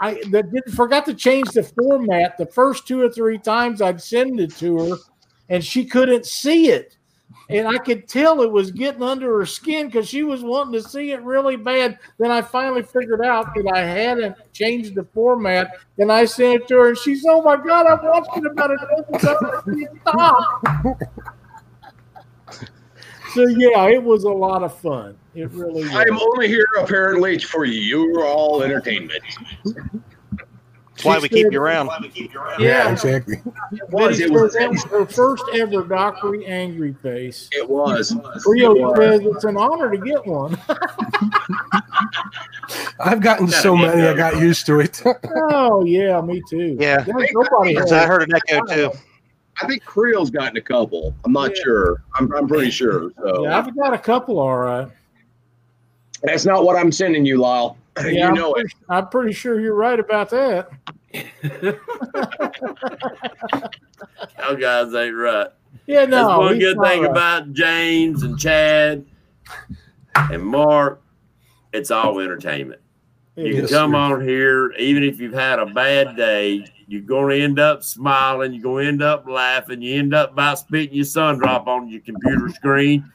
S1: I didn't forgot to change the format. The first two or three times I'd send it to her, and she couldn't see it. And I could tell it was getting under her skin because she was wanting to see it really bad. Then I finally figured out that I hadn't changed the format. and I sent it to her, and she said, "Oh my God, I'm watching about times. Stop." So yeah, it was a lot of fun. It really was.
S5: I am only here apparently for your all entertainment.
S4: that's why we keep you around.
S1: Yeah,
S3: exactly.
S5: It was. It was.
S1: said that was her first ever Dockery Angry Face.
S5: It was.
S1: Rio
S5: It was.
S1: says it's an honor to get one.
S3: I've gotten so many, I got used to it.
S1: Oh yeah, me too.
S4: Yeah.
S1: There's nobody
S4: Because
S1: has-
S4: I heard an echo too.
S5: I think Creel's gotten a couple. I'm not
S1: Yeah.
S5: sure. I'm, I'm pretty sure. So
S1: Yeah, I've got a couple. All right.
S5: That's not what I'm sending you, Lyle.
S1: Yeah,
S5: you
S1: I'm
S5: know it.
S1: pretty, I'm pretty sure you're right about that.
S2: Y'all guys ain't right.
S1: Yeah, no.
S2: That's
S1: one
S2: good thing
S1: right.
S2: about James and Chad and Mark. It's all entertainment.
S1: It
S2: You can
S1: is.
S2: come on here, even if you've had a bad day, you're going to end up smiling. You're going to end up laughing. You end up about spitting your sun drop on your computer screen.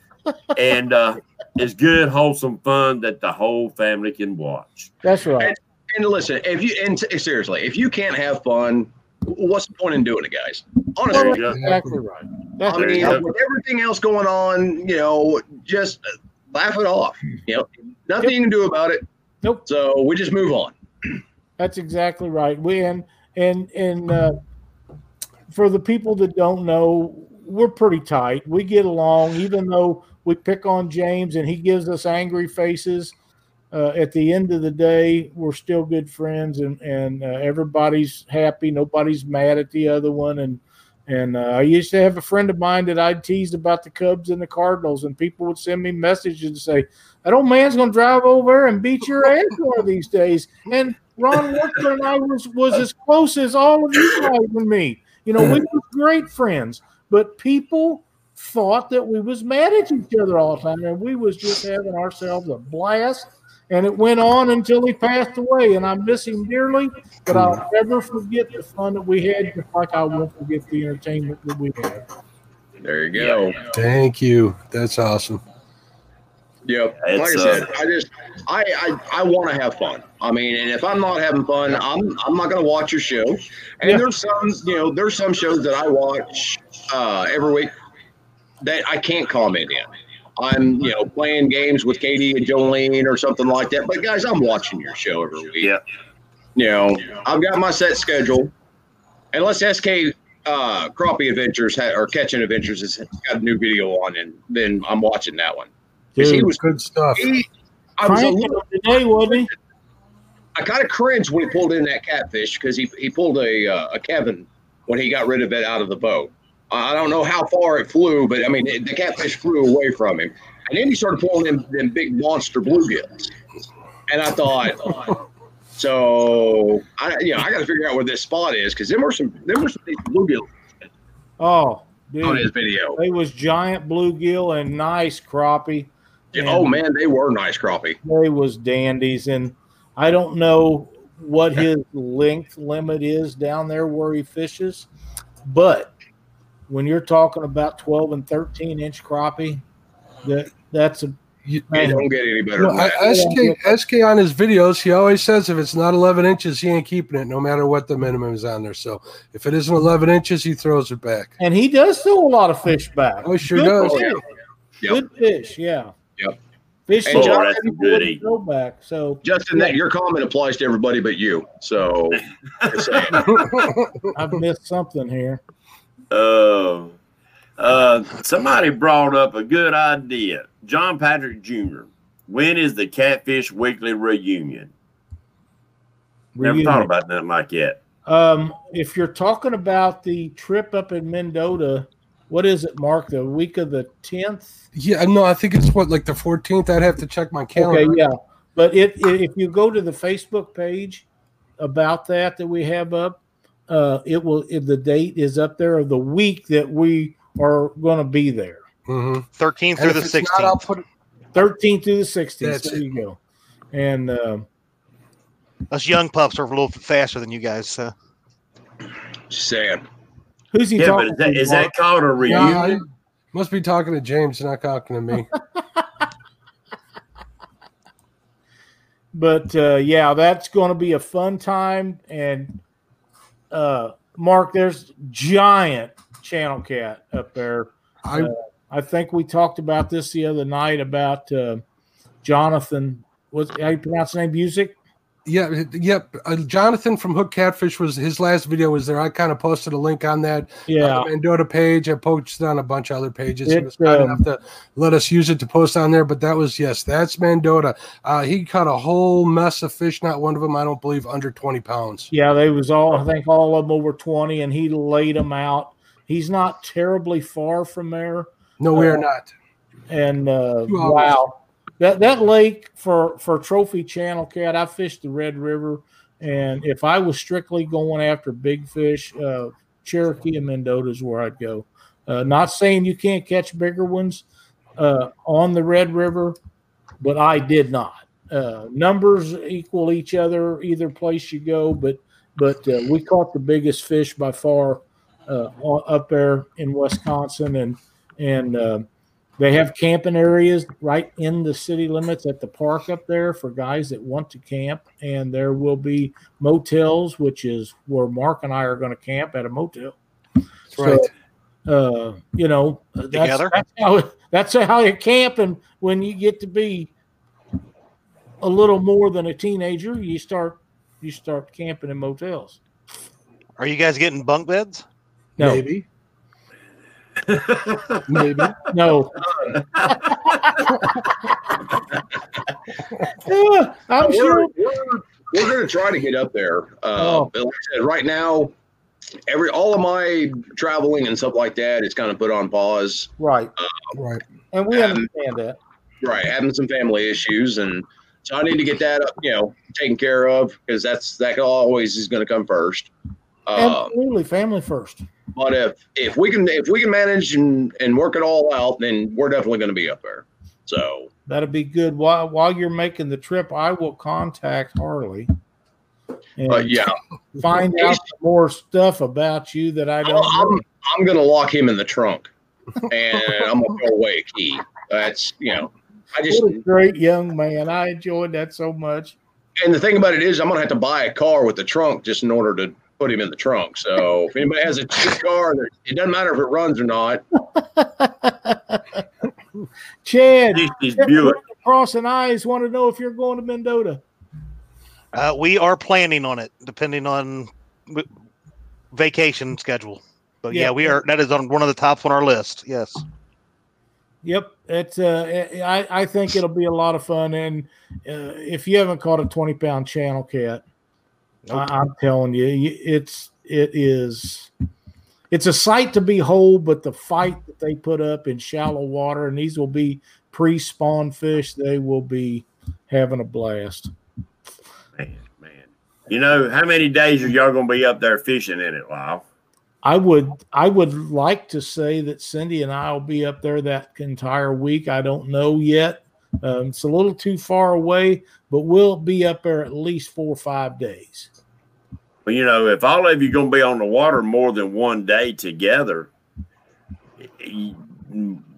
S2: And uh, it's good, wholesome fun that the whole family can watch.
S1: That's right.
S5: And listen, if you and t- seriously, if you can't have fun, what's the point in doing it, guys? Honestly,
S2: you
S1: that's exactly right. That's
S5: I mean,
S2: you
S5: with everything else going on, you know, just laugh it off. You know, nothing you can do about it.
S1: Nope.
S5: So we just move on.
S1: That's exactly right. We and and and uh, for the people that don't know, we're pretty tight. We get along, even though we pick on James and he gives us angry faces. Uh, at the end of the day, we're still good friends, and and uh, everybody's happy. Nobody's mad at the other one, and and uh, I used to have a friend of mine that I'd teased about the Cubs and the Cardinals, and people would send me messages and say, "That old man's going to drive over and beat your ass one of these days." And Ron Walker and I was was as close as all of you guys and me. You know, we were great friends, but people thought that we was mad at each other all the time, and we was just having ourselves a blast. And it went on until he passed away, and I miss him dearly. But I'll never forget the fun that we had, just like I won't forget the entertainment that we had.
S5: There you go.
S3: Thank you. That's awesome.
S5: Yep.
S2: It's,
S5: like I said, I just I I, I want to have fun. I mean, and if I'm not having fun, I'm I'm not going to watch your show. And
S1: Yeah.
S5: there's some you know there's some shows that I watch uh, every week that I can't comment in. I'm you know playing games with Katie and Jolene or something like that. But guys, I'm watching your show every week.
S2: Yeah.
S5: You know, I've got my set schedule. Unless SK uh, Crappie Adventures ha- or Catching Adventures has got a new video on, and then I'm watching that one. 'Cause he was
S3: Good stuff.
S5: he, I was a little,
S1: today, wasn't he?
S5: I kind of cringed when he pulled in that catfish because he, he pulled a uh, a Kevin when he got rid of it out of the boat. I don't know how far it flew, but I mean it, the catfish flew away from him, and then he started pulling in them big monster bluegills, and I thought, so I you know I got to figure out where this spot is because there were some there were some bluegills
S1: Oh,
S5: on his video.
S1: they was giant bluegill and nice crappie.
S5: Yeah, oh man, they were nice crappie.
S1: They was dandies, and I don't know what his length limit is down there where he fishes, but when you're talking about 12 and 13 inch crappie, that that's a
S3: You-
S5: It don't get any better.
S3: Well,
S5: than
S3: I. SK SK on his videos, he always says if it's not 11 inches, he ain't keeping it, no matter what the minimum is on there. So if it isn't 11 inches, he throws it back.
S1: and he does throw a lot of fish back.
S3: Oh, he sure
S1: Good
S3: does.
S1: Fish.
S5: yeah.
S1: Good fish, yeah.
S5: Yep.
S1: Fish
S5: And
S1: that
S5: John,
S1: other
S2: that's a goodie.
S1: throw back. So
S5: Justin, that your comment applies to everybody but you. So.
S1: I've missed something here.
S2: Uh, uh, somebody brought up a good idea. John Patrick Jr. When is the Catfish Weekly reunion? Never
S1: Reunion.
S2: thought about nothing like that.
S1: Um, if you're talking about the trip up in Mendota, what is it, Mark? The week of the tenth?
S3: yeah, no, I think it's what, like the 14th? I'd have to check my calendar.
S1: Okay, yeah. But it, i if you go to the Facebook page about that that we have up, uh, it will. If the date is up there of the week that we are going to be there,
S3: hmm
S4: 13th
S3: And
S4: through the
S3: it's not, I'll
S4: 16th.
S3: put it,
S1: 13th through the 16th.
S3: That's
S1: there
S3: it.
S1: you go. And um
S4: Us young pups are a little faster than you guys. So.
S5: Just saying.
S1: who's he
S2: Yeah, but
S1: talking
S2: is that,
S1: to?
S2: is
S1: Mark?
S2: that called a reunion?
S3: yeah, must be talking to James, not talking to me.
S1: but uh, yeah, that's going to be a fun time. And uh, Mark, there's giant channel cat up there.
S3: I
S1: Uh, I think we talked about this the other night about uh, Jonathan. Was how you pronounce his name? Music.
S3: Yeah, yep. Uh, Jonathan from Hook Catfish was his last video was there. I kind of posted a link on that
S1: Yeah,
S3: Mendota page. I posted on a bunch of other pages. he
S1: It,
S3: was kind
S1: um,
S3: enough to let us use it to post on there. But that was yes, that's Mendota. Uh, he caught a whole mess of fish. Not one of them, I don't believe, under twenty pounds.
S1: yeah. They was all. I think all of them over twenty, and he laid them out. He's not terribly far from there.
S3: No, we are
S1: Uh,
S3: not.
S1: and uh, wow, that that lake for for trophy channel cat. I fished the Red River, and if I was strictly going after big fish, uh, Cherokee and Mendota is where I'd go. Uh, not saying you can't catch bigger ones uh, on the Red River, but I did not. Uh, numbers equal each other either place you go, but but uh, we caught the biggest fish by far uh, up there in Wisconsin, and and uh, they have camping areas right in the city limits at the park up there for guys that want to camp, and there will be motels, which is where Mark and I are going to camp at a motel.
S3: That's right.
S1: Uh, you know, that's,
S4: Together?
S1: that's how that's how you camp, and when you get to be a little more than a teenager, you start you start camping in motels.
S4: Are you guys getting bunk beds?
S1: No,
S3: Maybe. Maybe.
S1: no. Yeah, I'm
S5: we're,
S1: sure.
S5: we're, we're going to try to get up there. Uh,
S1: Oh.
S5: but like I said, right now, every all of my traveling and stuff like that is kind of put on pause.
S1: Right,
S3: Right.
S1: and we
S5: Um,
S1: understand that.
S5: Right, having some family issues, and so I need to get that you know, taken care of because that's that always is going to come first. Uh,
S1: Absolutely, family first.
S5: but if if we can if we can manage and and work it all out, then we're definitely going to be up there. So
S1: That'll be good. While while you're making the trip, I will contact Harley and
S5: but yeah,
S1: find out more stuff about you that I don't
S5: I'm
S1: know.
S5: I'm going to lock him in the trunk, and I'm going to throw away a key. That's you know, I just
S1: What a great young man. I enjoyed that so much.
S5: and the thing about it is, I'm going to have to buy a car with the trunk just in order to put him in the trunk. So if anybody has a cheap car, it doesn't matter if it runs or not.
S1: Chad,
S2: He's Buick.
S1: crossing eyes, want to know if you're going to Mendota.
S4: Uh, we are planning on it, depending on w- vacation schedule. But yeah.
S1: Yeah.
S4: we are. That is on one of the tops on our list. Yes.
S1: Yep, it's. Uh, I I think it'll be a lot of fun, and uh, if you haven't caught a twenty pound channel cat, I, I'm telling you, you- it's it is. It's a sight to behold, but the fight that they put up in shallow water, and these will be pre-spawn fish, they will be having a blast.
S2: Man, man. You know, how many days are y'all going to be up there fishing in it, Lyle?
S1: I would I would like to say that Cindy and I will be up there that entire week. I don't know yet. Um, it's a little too far away, but we'll be up there at least four or five days.
S2: Well, you know, if all of you are going to be on the water more than one day together,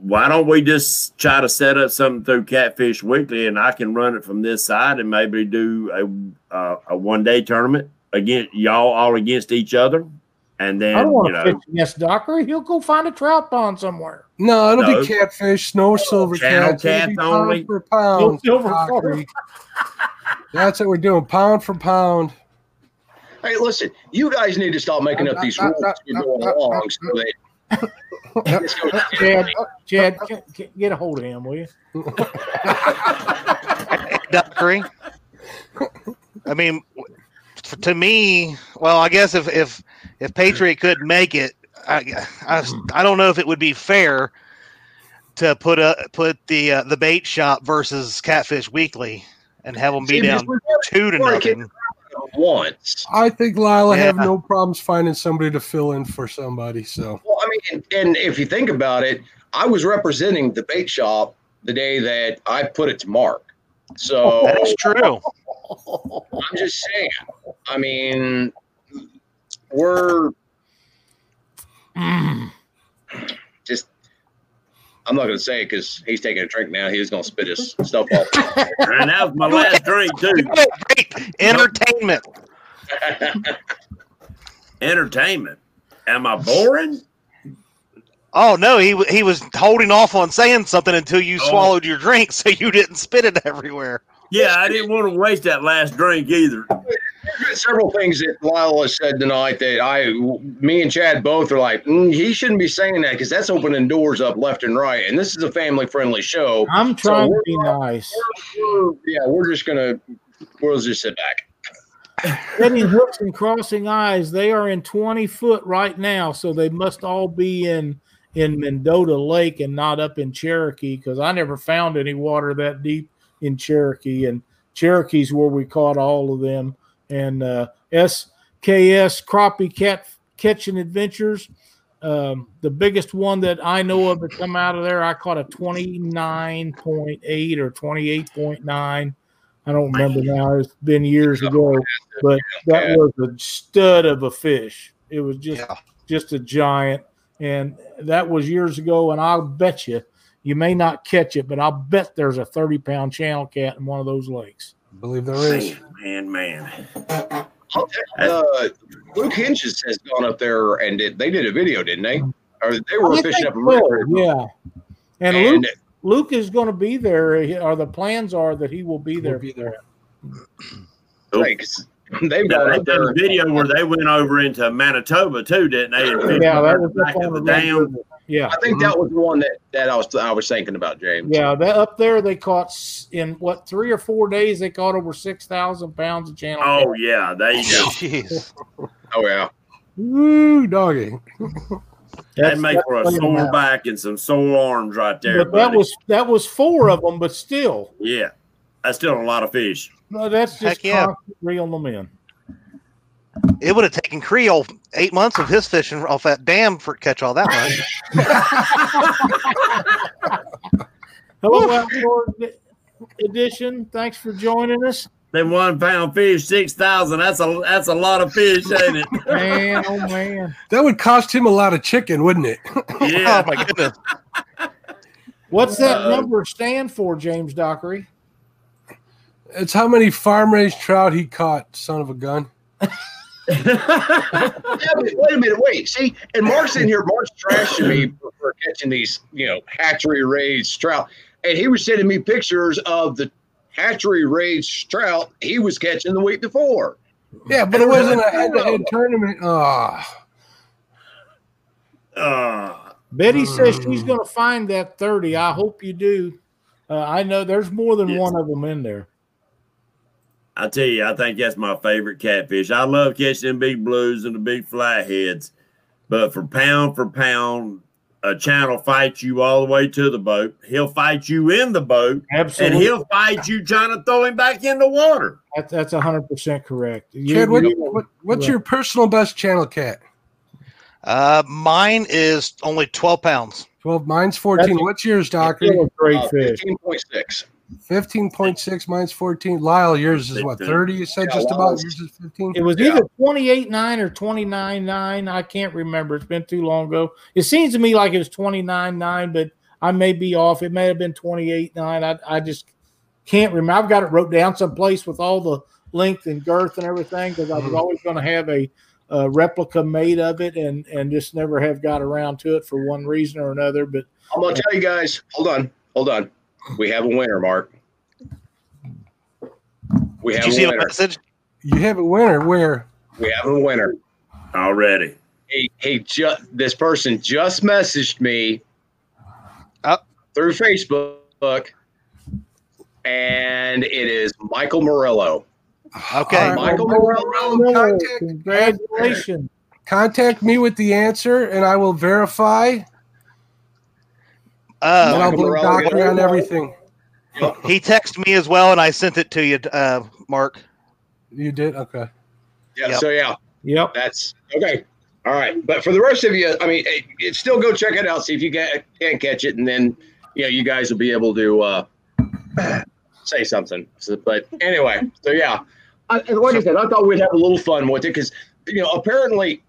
S2: why don't we just try to set up something through Catfish Weekly, and I can run it from this side, and maybe do a uh, a one day tournament against y'all all against each other, and then
S1: I
S2: then
S1: don't want
S2: you
S1: to fish against Dockery. He'll go find a trout pond somewhere.
S3: No, it'll
S2: No.
S3: be catfish, no silver
S2: Channel
S3: cats.
S2: Cats only.
S3: Pound for pound.
S1: No silver
S3: Dockery. That's what we're doing. Pound for pound.
S5: Hey, listen, you guys need to stop making up these rules as we're going along so that
S1: Chad, Chad, get- get- get a hold of him, will you?
S4: Dockery. I mean, to me, well, I guess if if if Patriot could make it, I, I, I don't know if it would be fair to put a put the uh, the bait shop versus Catfish Weekly and have them be
S5: See,
S4: down two to
S5: already kicked
S4: nothing.
S5: It once.
S3: I think Lyle will have no problems finding somebody to fill in for somebody. So
S5: Well, I mean, and, and if you think about it, I was representing the bait shop the day that I put it to mark. So
S4: That is true.
S5: I'm just saying. I mean, we're just. I'm not going to say it because he's taking a drink now. He's going to spit his stuff off.
S2: and that was my last drink too.
S4: Great entertainment.
S2: Entertainment. Am I boring?
S4: Oh no, he he was holding off on saying something until you
S2: Oh.
S4: swallowed your drink, so you didn't spit it everywhere.
S2: Yeah, I didn't want to waste that last drink either.
S5: Several things that Lyle has said tonight that I, me and Chad both are like, mm, he shouldn't be saying that because that's opening doors up left and right. And this is a family friendly show.
S1: I'm trying to be nice.
S5: We're- yeah, we're just going to, we'll just sit back.
S1: Setting hooks and crossing eyes, they are in 20 foot right now, so they must all be in in Mendota Lake and not up in Cherokee because I never found any water that deep in Cherokee, and Cherokee's where we caught all of them. And uh, SKS Crappie Cat Catching Adventures, um, the biggest one that I know of that come out of there, I caught a 29.8 or 28.9. I don't remember now. It's been years ago, but that was a stud of a fish. It was just
S4: Yeah.
S1: just a giant, and that was years ago. And I'll bet you, you may not catch it, but I'll bet there's a 30 pound channel cat in one of those lakes.
S3: I believe there is.
S2: Man, man, man.
S5: I'll tell you, uh, Luke Hinges has gone up there and did, they did a video, didn't they? Or they were
S1: I
S5: fishing up a
S1: so,
S5: river.
S1: yeah. And,
S5: And
S1: Luke, Luke is going to be there, or the plans are that he will be there.
S3: We'll be there.
S5: Right, 'cause They've
S2: Now,
S5: got
S2: they did a video where they went over into Manitoba too, didn't they?
S1: Yeah, that was
S2: back
S1: up
S2: at the
S1: the
S2: dam.
S1: Yeah,
S5: I think mm-hmm. that was the one that, that I was I was thinking about, James.
S1: yeah. That up there, they caught in what three or four days. They caught over six thousand pounds of channel.
S2: Oh yeah, there you go.
S4: Jeez.
S5: Oh yeah.
S3: Woo, doggy.
S2: That'd make for a sore
S1: amount.
S2: back and some sore arms right there.
S1: But that
S2: buddy.
S1: was that was four of them, but still,
S2: yeah, that's still a lot of fish.
S1: No, that's just
S4: Heck yeah.
S1: constant reeling them in.
S4: It would have taken Creole eight months of his fishing off that dam for catch all that much.
S1: Hello, Outdoor Edition. Thanks for joining us,
S2: Them one pound fish, six thousand. That's a that's a lot of fish, ain't it?
S1: man. Oh man,
S3: That would cost him a lot of chicken, wouldn't it?
S2: Yeah.
S4: Oh my goodness.
S1: what's that
S2: Uh,
S1: number stand for, James Dockery?
S3: It's how many farm raised trout he caught, son of a gun.
S5: Yeah, but wait a minute, wait. See, and Mark's in here. Mark's trashing me for, for catching these, you know, hatchery raised trout, and he was sending me pictures of the hatchery raised trout he was catching the week before.
S3: Yeah, but it wasn't a head to head tournament. Oh,
S2: Uh,
S1: Betty says she's going to find that thirty. I hope you do. Uh, I know there's more than
S2: Yes.
S1: one of them in there.
S2: I tell you, I think that's my favorite catfish. I love catching them big blues and the big flatheads, but for pound for pound, a channel fights you all the way to the boat. He'll fight you in the boat,
S1: Absolutely.
S2: and he'll fight you trying to throw him back in the water.
S1: That, that's hundred percent correct. You-
S3: Chad, what,
S1: you-
S3: what, what's your personal best channel cat?
S4: Uh, mine is only 12 pounds.
S3: 12, mine's 14.
S1: That's a-
S3: What's yours,
S1: still
S3: Doctor?
S1: a great
S5: Uh,
S1: fish.
S5: 15.6.
S3: 15.6, 14. Lyle, yours is what, 30? You said
S5: Yeah,
S3: just about
S5: Lyle's-
S3: yours is 15?
S1: It was
S5: Yeah.
S1: either twenty eight nine or twenty nine nine. I can't remember. It's been too long ago. It seems to me like it was twenty nine nine, but I may be off. It may have been twenty eight nine. I I just can't remember. I've got it wrote down someplace with all the length and girth and everything because I was
S3: Mhm.
S1: always going to have a, a replica made of it and and just never have got around to it for one reason or another. But
S5: I'm gonna tell you guys. Hold on, hold on. We have a winner, Mark. We
S4: Did
S5: have
S4: you
S5: a
S4: see the
S5: winner.
S4: message?
S3: You have a winner. Where?
S5: We have a winner.
S2: Already.
S5: He he just this person just messaged me
S4: Oh.
S5: through Facebook, and it is Michael Morello.
S4: Okay.
S3: All right,
S5: Michael
S3: well,
S5: Morello.
S3: contact-
S1: congratulations.
S3: Contact me with the answer and I will verify and
S4: Uh,
S3: I'll blame
S5: Morello,
S3: Doctor on everything.
S4: he texted me as well, and I sent it to you, uh, Mark.
S3: You did? Okay.
S5: Yeah.
S4: Yep.
S5: So yeah,
S1: Yep.
S5: that's okay. All right, but for the rest of you, I mean, it, it still go check it out. See if you can can catch it, and then you know you guys will be able to uh, say something. So, but anyway, so yeah, I, and like I said, I thought we'd have a little fun with it because you know apparently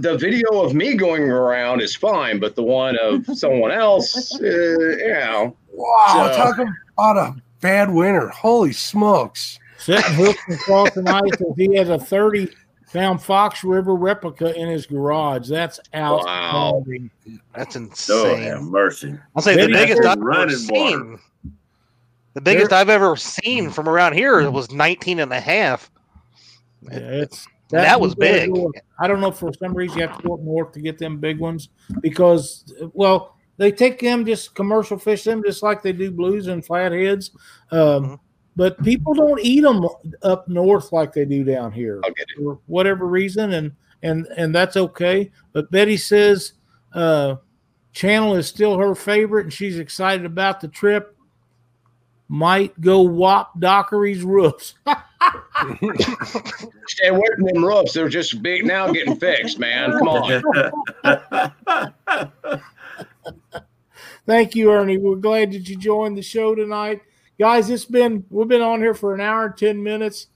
S5: the video of me going around is fine, but the one of someone else, uh, you know,
S3: Wow.
S5: So-
S3: talking about a bad winner. Holy smokes.
S1: Sitting hooked across the ice, and he has a 30 pound Fox River replica in his garage. That's outstanding.
S4: That's
S2: Oh,
S4: insane.
S2: have mercy.
S4: I'll say the biggest I've ever
S2: running
S4: seen. The biggest I've ever seen from around here was 19 and a half.
S1: Yeah, it's
S4: That was big.
S1: I don't know for some reason you have to go up north to get them big ones because, well, they take them just commercial fish them just like they do blues and flatheads. Um,
S4: Mhm.
S1: But people don't eat them up north like they do down here
S5: I'll get it.
S1: for whatever reason, and and and that's okay. But Betty says uh, Channel is still her favorite, and she's excited about the trip. Might go whop Dockery's roofs.
S5: Stay away from them roofs. They're just big now, getting fixed, man. Come on.
S1: Thank you, Ernie. We're glad that you joined the show tonight, guys. It's been we've been on here for an hour and ten minutes.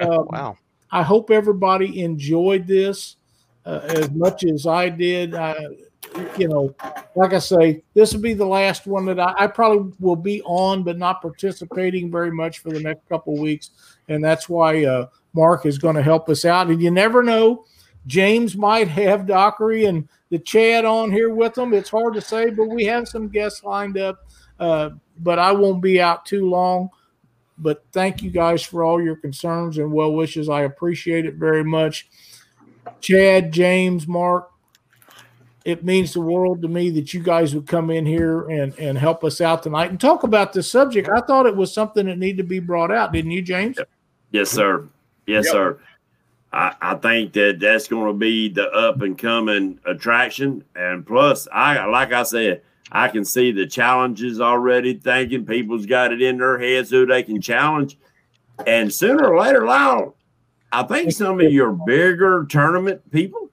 S1: Um,
S4: Wow.
S1: I hope everybody enjoyed this uh, as much as I did. Uh, you know, like I say, this will be the last one that I, I probably will be on, but not participating very much for the next couple of weeks, and that's why uh, Mark is going to help us out. And you never know, James might have Dockery and the Chad on here with them. It's hard to say, but we have some guests lined up. Uh, but I won't be out too long. but thank you guys for all your concerns and well wishes. I appreciate it very much. Chad, James, Mark, it means the world to me that you guys would come in here and, and help us out tonight and talk about this subject. I thought it was something that needed to be brought out, didn't you, James?
S2: Yes, sir. Yes,
S5: Yep.
S2: sir. I, I think that that's going to be the up and coming attraction, and plus, I like I said, I can see the challenges already. Thinking people's got it in their heads who they can challenge, and sooner or later, Lyle, I think some of your bigger tournament people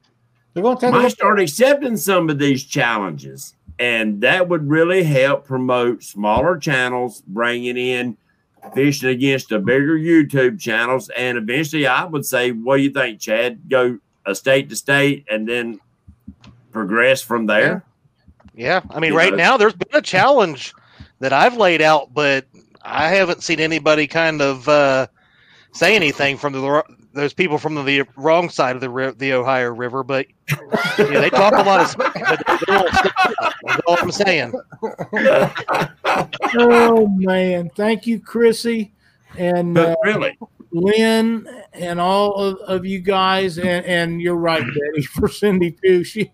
S1: They're going to take
S2: might
S1: a
S2: start accepting some of these challenges, and that would really help promote smaller channels, bringing in fishing against the bigger YouTube channels, and eventually, I would say, what do you think, Chad? Go a state to state, and then progress from there.
S4: Yeah, I mean,
S2: You
S4: right
S2: know?
S4: now there's been a challenge that I've laid out, but I haven't seen anybody kind of uh, say anything from the those people from the wrong side of the ri- the Ohio River. But yeah, they talk a lot of smack, but they won't stick it up. That's all I'm saying.
S1: Oh man, thank you, Chrissy, and uh,
S2: But really,
S1: Lynn, and all of, of you guys. And, and you're right, Betty, for Cindy too. She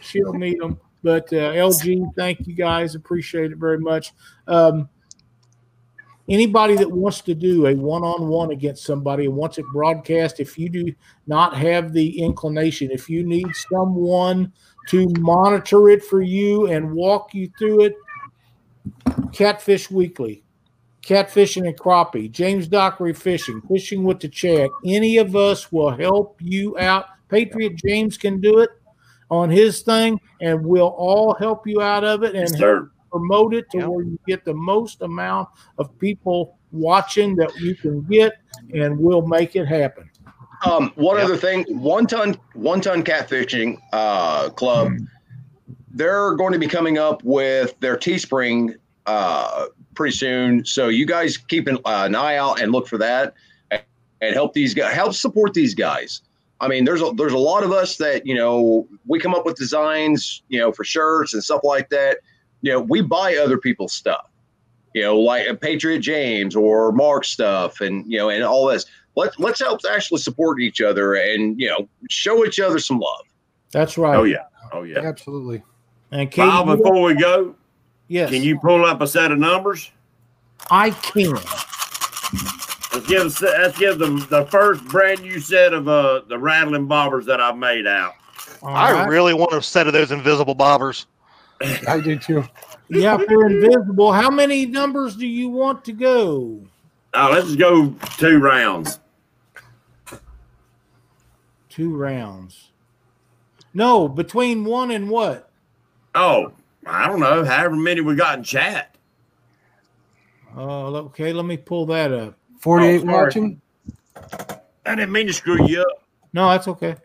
S1: she'll need them. But uh, LG, thank you guys. Appreciate it very much. Um, anybody that wants to do a one-on-one against somebody and wants it broadcast, if you do not have the inclination, if you need someone to monitor it for you and walk you through it, Catfish Weekly, Catfishing and Crappie, James Dockery Fishing, Fishing with the check Any of us will help you out. Patriot James can do it on his thing, and we'll all help you out of it and
S2: yes, sir.
S1: Promote it to
S4: Yep.
S1: where you get the most amount of people watching that you can get, and we'll make it happen.
S5: Um, one
S4: Yep.
S5: other thing, one ton, one ton catfishing uh, club. They're going to be coming up with their Teespring uh, pretty soon. So you guys keep an, uh, an eye out and look for that, and, and help these guys, help support these guys. I mean, there's a there's a lot of us that you know we come up with designs, you know, for shirts and stuff like that. You know, we buy other people's stuff. You know, like a Patriot James or Mark stuff, and you know, and all this let's let's help actually support each other and you know show each other some love.
S1: That's right.
S2: Oh yeah. Oh yeah.
S3: Absolutely.
S1: And Katie,
S2: Bob, before we go,
S1: yes,
S2: can you pull up a set of numbers?
S1: I can.
S2: Let's give us- let's give them the first brand new set of uh the rattling bobbers that I've made out.
S1: All
S4: I
S1: right.
S4: really want a set of those invisible bobbers.
S3: I do too.
S1: Yeah, if they're invisible. How many numbers do you want to go?
S2: Oh, let's go two rounds.
S1: Two rounds. No, between one and what?
S2: Oh, I don't know, however many we got in chat.
S1: Oh, okay. Let me pull that up.
S3: 48
S2: Oh,
S3: watching.
S2: I didn't mean to screw you up.
S1: No, that's okay.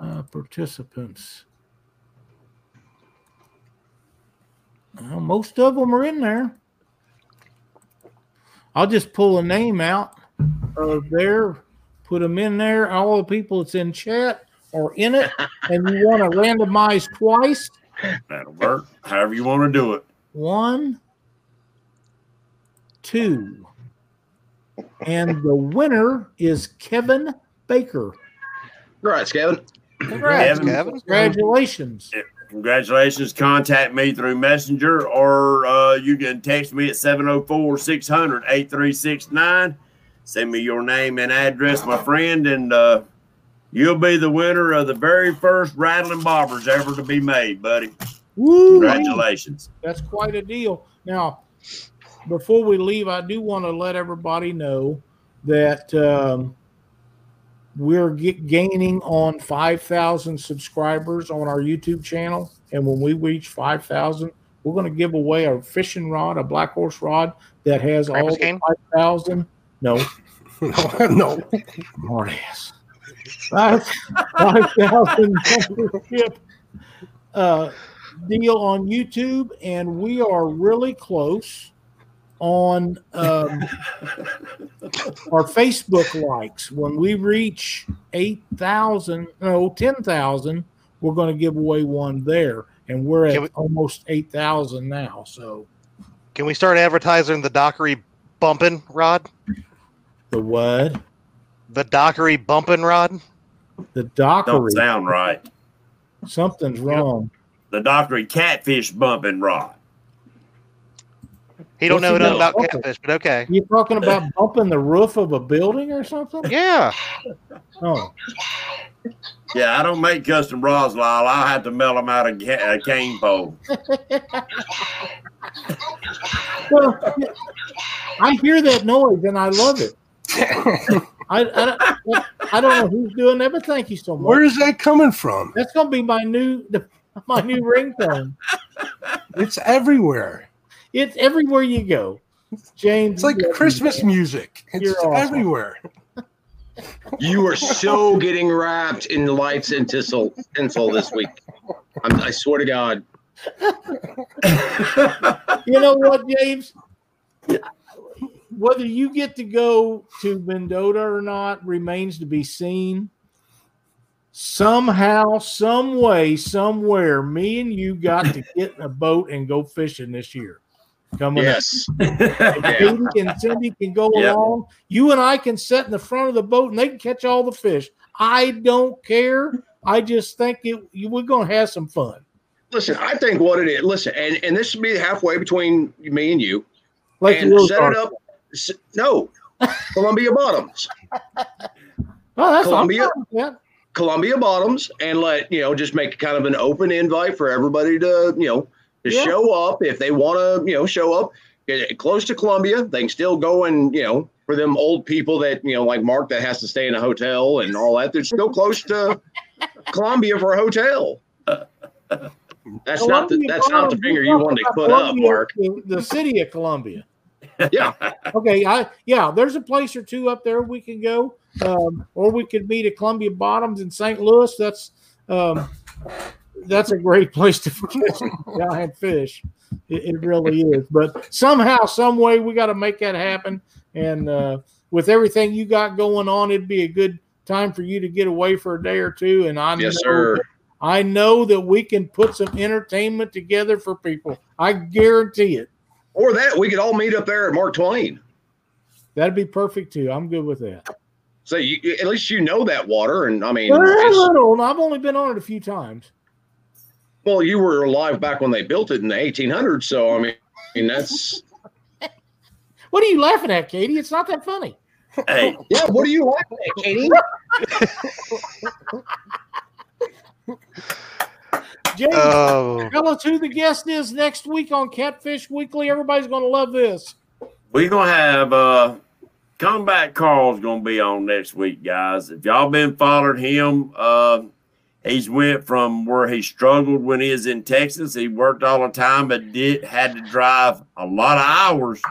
S1: Uh, participants. Well, most of them are in there. I'll just pull a name out of there, put them in there. All the people that's in chat are in it, and you want to randomize twice.
S2: That'll work. However you want to do it.
S1: One, two. And the winner is Kevin Baker.
S5: All right, Kevin.
S1: Congrats.
S2: Kevin.
S4: Kevin?
S1: Congratulations.
S2: Congratulations. Contact me through Messenger or uh, you can text me at 704 600 8369. Send me your name and address, my friend, and uh, you'll be the winner of the very first rattling bobbers ever to be made, buddy.
S1: Woo!
S2: Congratulations.
S1: That's quite a deal. Now, before we leave, I do want to let everybody know that um, we're get, gaining on 5,000 subscribers on our YouTube channel. And when we reach 5,000, we're going to give away a fishing rod, a black horse rod that has all
S4: Krampus
S1: the
S4: cane?
S1: 5,000. No,
S3: no, no.
S1: Smart ass. Five five thousand membership uh, deal on YouTube, and we are really close on um, our Facebook likes. When we reach eight thousand, no, ten thousand, we're going to give away one there, and we're at
S4: Can we-
S1: almost eight thousand now. So
S4: Can we start advertising the Dockery bumping rod?
S1: The what?
S4: The Dockery bumping rod?
S1: The Dockery.
S2: Don't
S1: dockery.
S2: sound right.
S1: Something's wrong.
S2: The Dockery catfish bumping rod.
S4: He don't
S1: What's
S4: know
S1: he
S4: nothing about
S1: Okay.
S4: catfish, but okay.
S1: You talking about bumping the roof of a building or something?
S4: Yeah.
S1: Oh,
S2: Yeah, I don't make custom rods, Lyle. I'll have to melt them out of ca- a uh, cane pole.
S1: well, I hear that noise and I love it. I, I, don't- I don't know who's doing that, but thank you so much.
S3: Where is that coming from?
S1: That's gonna be my new my new ringtone.
S3: It's everywhere.
S1: It's everywhere you go. James,
S3: It's like Christmas music. It's
S1: awesome.
S3: everywhere.
S5: You are so getting wrapped in lights and tinsel, tinsel this week. I'm, I swear to God.
S1: You know what, James? Whether you get to go to Mendota or not remains to be seen. Somehow, some way, somewhere, me and you got to get in a boat and go fishing this year. Coming up.
S5: Yes.
S1: And Katie and Cindy can go
S2: Yep.
S1: along. You and I can sit in the front of the boat and they can catch all the fish. I don't care. I just think it, you, we're going to have some fun.
S5: Listen, I think what it is. Listen, and and this should be halfway between me and you.
S1: Like
S5: and set it up. No, Columbia Bottoms.
S1: Oh, that's
S5: Columbia.
S1: I'm fine with that.
S5: Columbia Bottoms and let you know just make kind of an open invite for everybody to you know to
S1: Yeah.
S5: show up if they want to you know show up Get close to Columbia. They can still go and you know for them old people that you know like Mark that has to stay in a hotel and all that. They're still close to Columbia for a hotel. That's not the
S1: Columbia
S5: that's not the finger
S1: you're
S5: wanted to put up, Mark.
S1: The, the city of Columbia.
S5: Yeah,
S1: Okay, I yeah, there's a place or two up there we can go, um, or we could meet at Columbia Bottoms in St. Louis. That's um, that's a great place to catch giant fish. It, it really is. But somehow, some way, we got to make that happen. And uh, with everything you got going on, it'd be a good time for you to get away for a day or two. And I
S5: yes,
S1: know
S5: sir.
S1: I know that we can put some entertainment together for people. I guarantee it.
S5: Or that we could all meet up there at Mark Twain.
S1: That'd be perfect too. I'm good with that.
S5: So you, at least you know that water, and I mean,
S1: Well, a
S5: it's-
S1: little, and I've only been on it a few times.
S5: Well, you were alive back when they built it in the 1800s. So I mean, I mean that's
S1: What are you laughing at, Katie? It's not that funny.
S2: hey,
S5: yeah. What are you laughing at, Katie?
S1: James,
S4: Oh,
S1: tell us who the guest is next week on Catfish Weekly. Everybody's going to love this.
S2: we're gonna have uh Combat Carl's gonna be on next week, guys. If y'all been following him, uh he's went from where he struggled when he was in Texas. He worked all the time, but did had to drive a lot of hours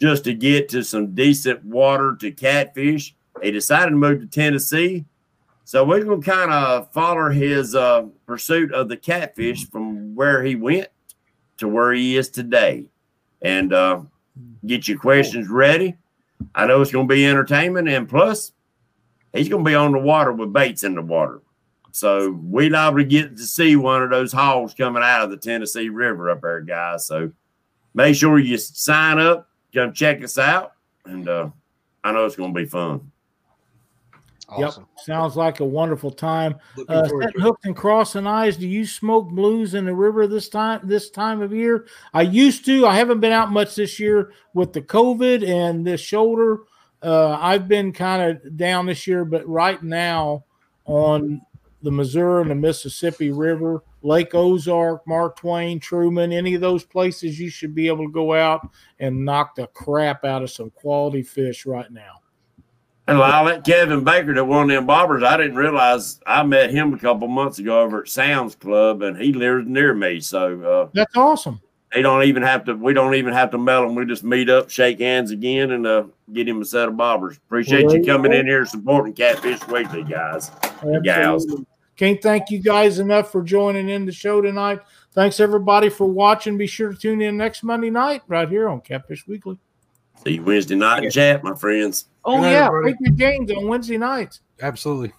S2: just to get to some decent water to catfish. He decided to move to Tennessee. So we're gonna kind of follow his uh, pursuit of the catfish from where he went to where he is today, and uh, get your questions ready. I know it's going to be entertainment, and plus, he's going to be on the water with baits in the water. So we liable to get to see one of those hogs coming out of the Tennessee River up there, guys. So make sure you sign up, come check us out, and uh, I know it's going to be fun.
S4: awesome.
S1: Yep. Sounds like a wonderful time.
S3: Looking
S1: Uh,
S3: forward
S1: setting
S3: to
S1: hooked and crossing eyes. Do you smoke blues in the river this time? This time of year, I used to. I haven't been out much this year with the COVID and this shoulder. Uh, I've been kind of down this year, but right now on the Missouri and the Mississippi River, Lake Ozark, Mark Twain, Truman, any of those places, you should be able to go out and knock the crap out of some quality fish right now.
S2: And Lyle, let Kevin Baker that of them bobbers, I didn't realize I met him a couple months ago over at Sam's Club, and he lives near me. So uh,
S1: That's awesome.
S2: He don't even have to. We don't even have to mail him. We just meet up, shake hands again, and uh, get him a set of bobbers. Appreciate
S1: Well,
S2: you coming
S1: yeah.
S2: in here supporting Catfish Weekly, guys. gals.
S1: Can't thank you guys enough for joining in the show tonight. Thanks everybody for watching. Be sure to tune in next Monday night right here on Catfish Weekly.
S2: See you Wednesday night in chat, my friends.
S1: Oh
S3: night,
S1: yeah,
S3: everybody.
S1: Patriot Games on Wednesday nights.
S3: Absolutely.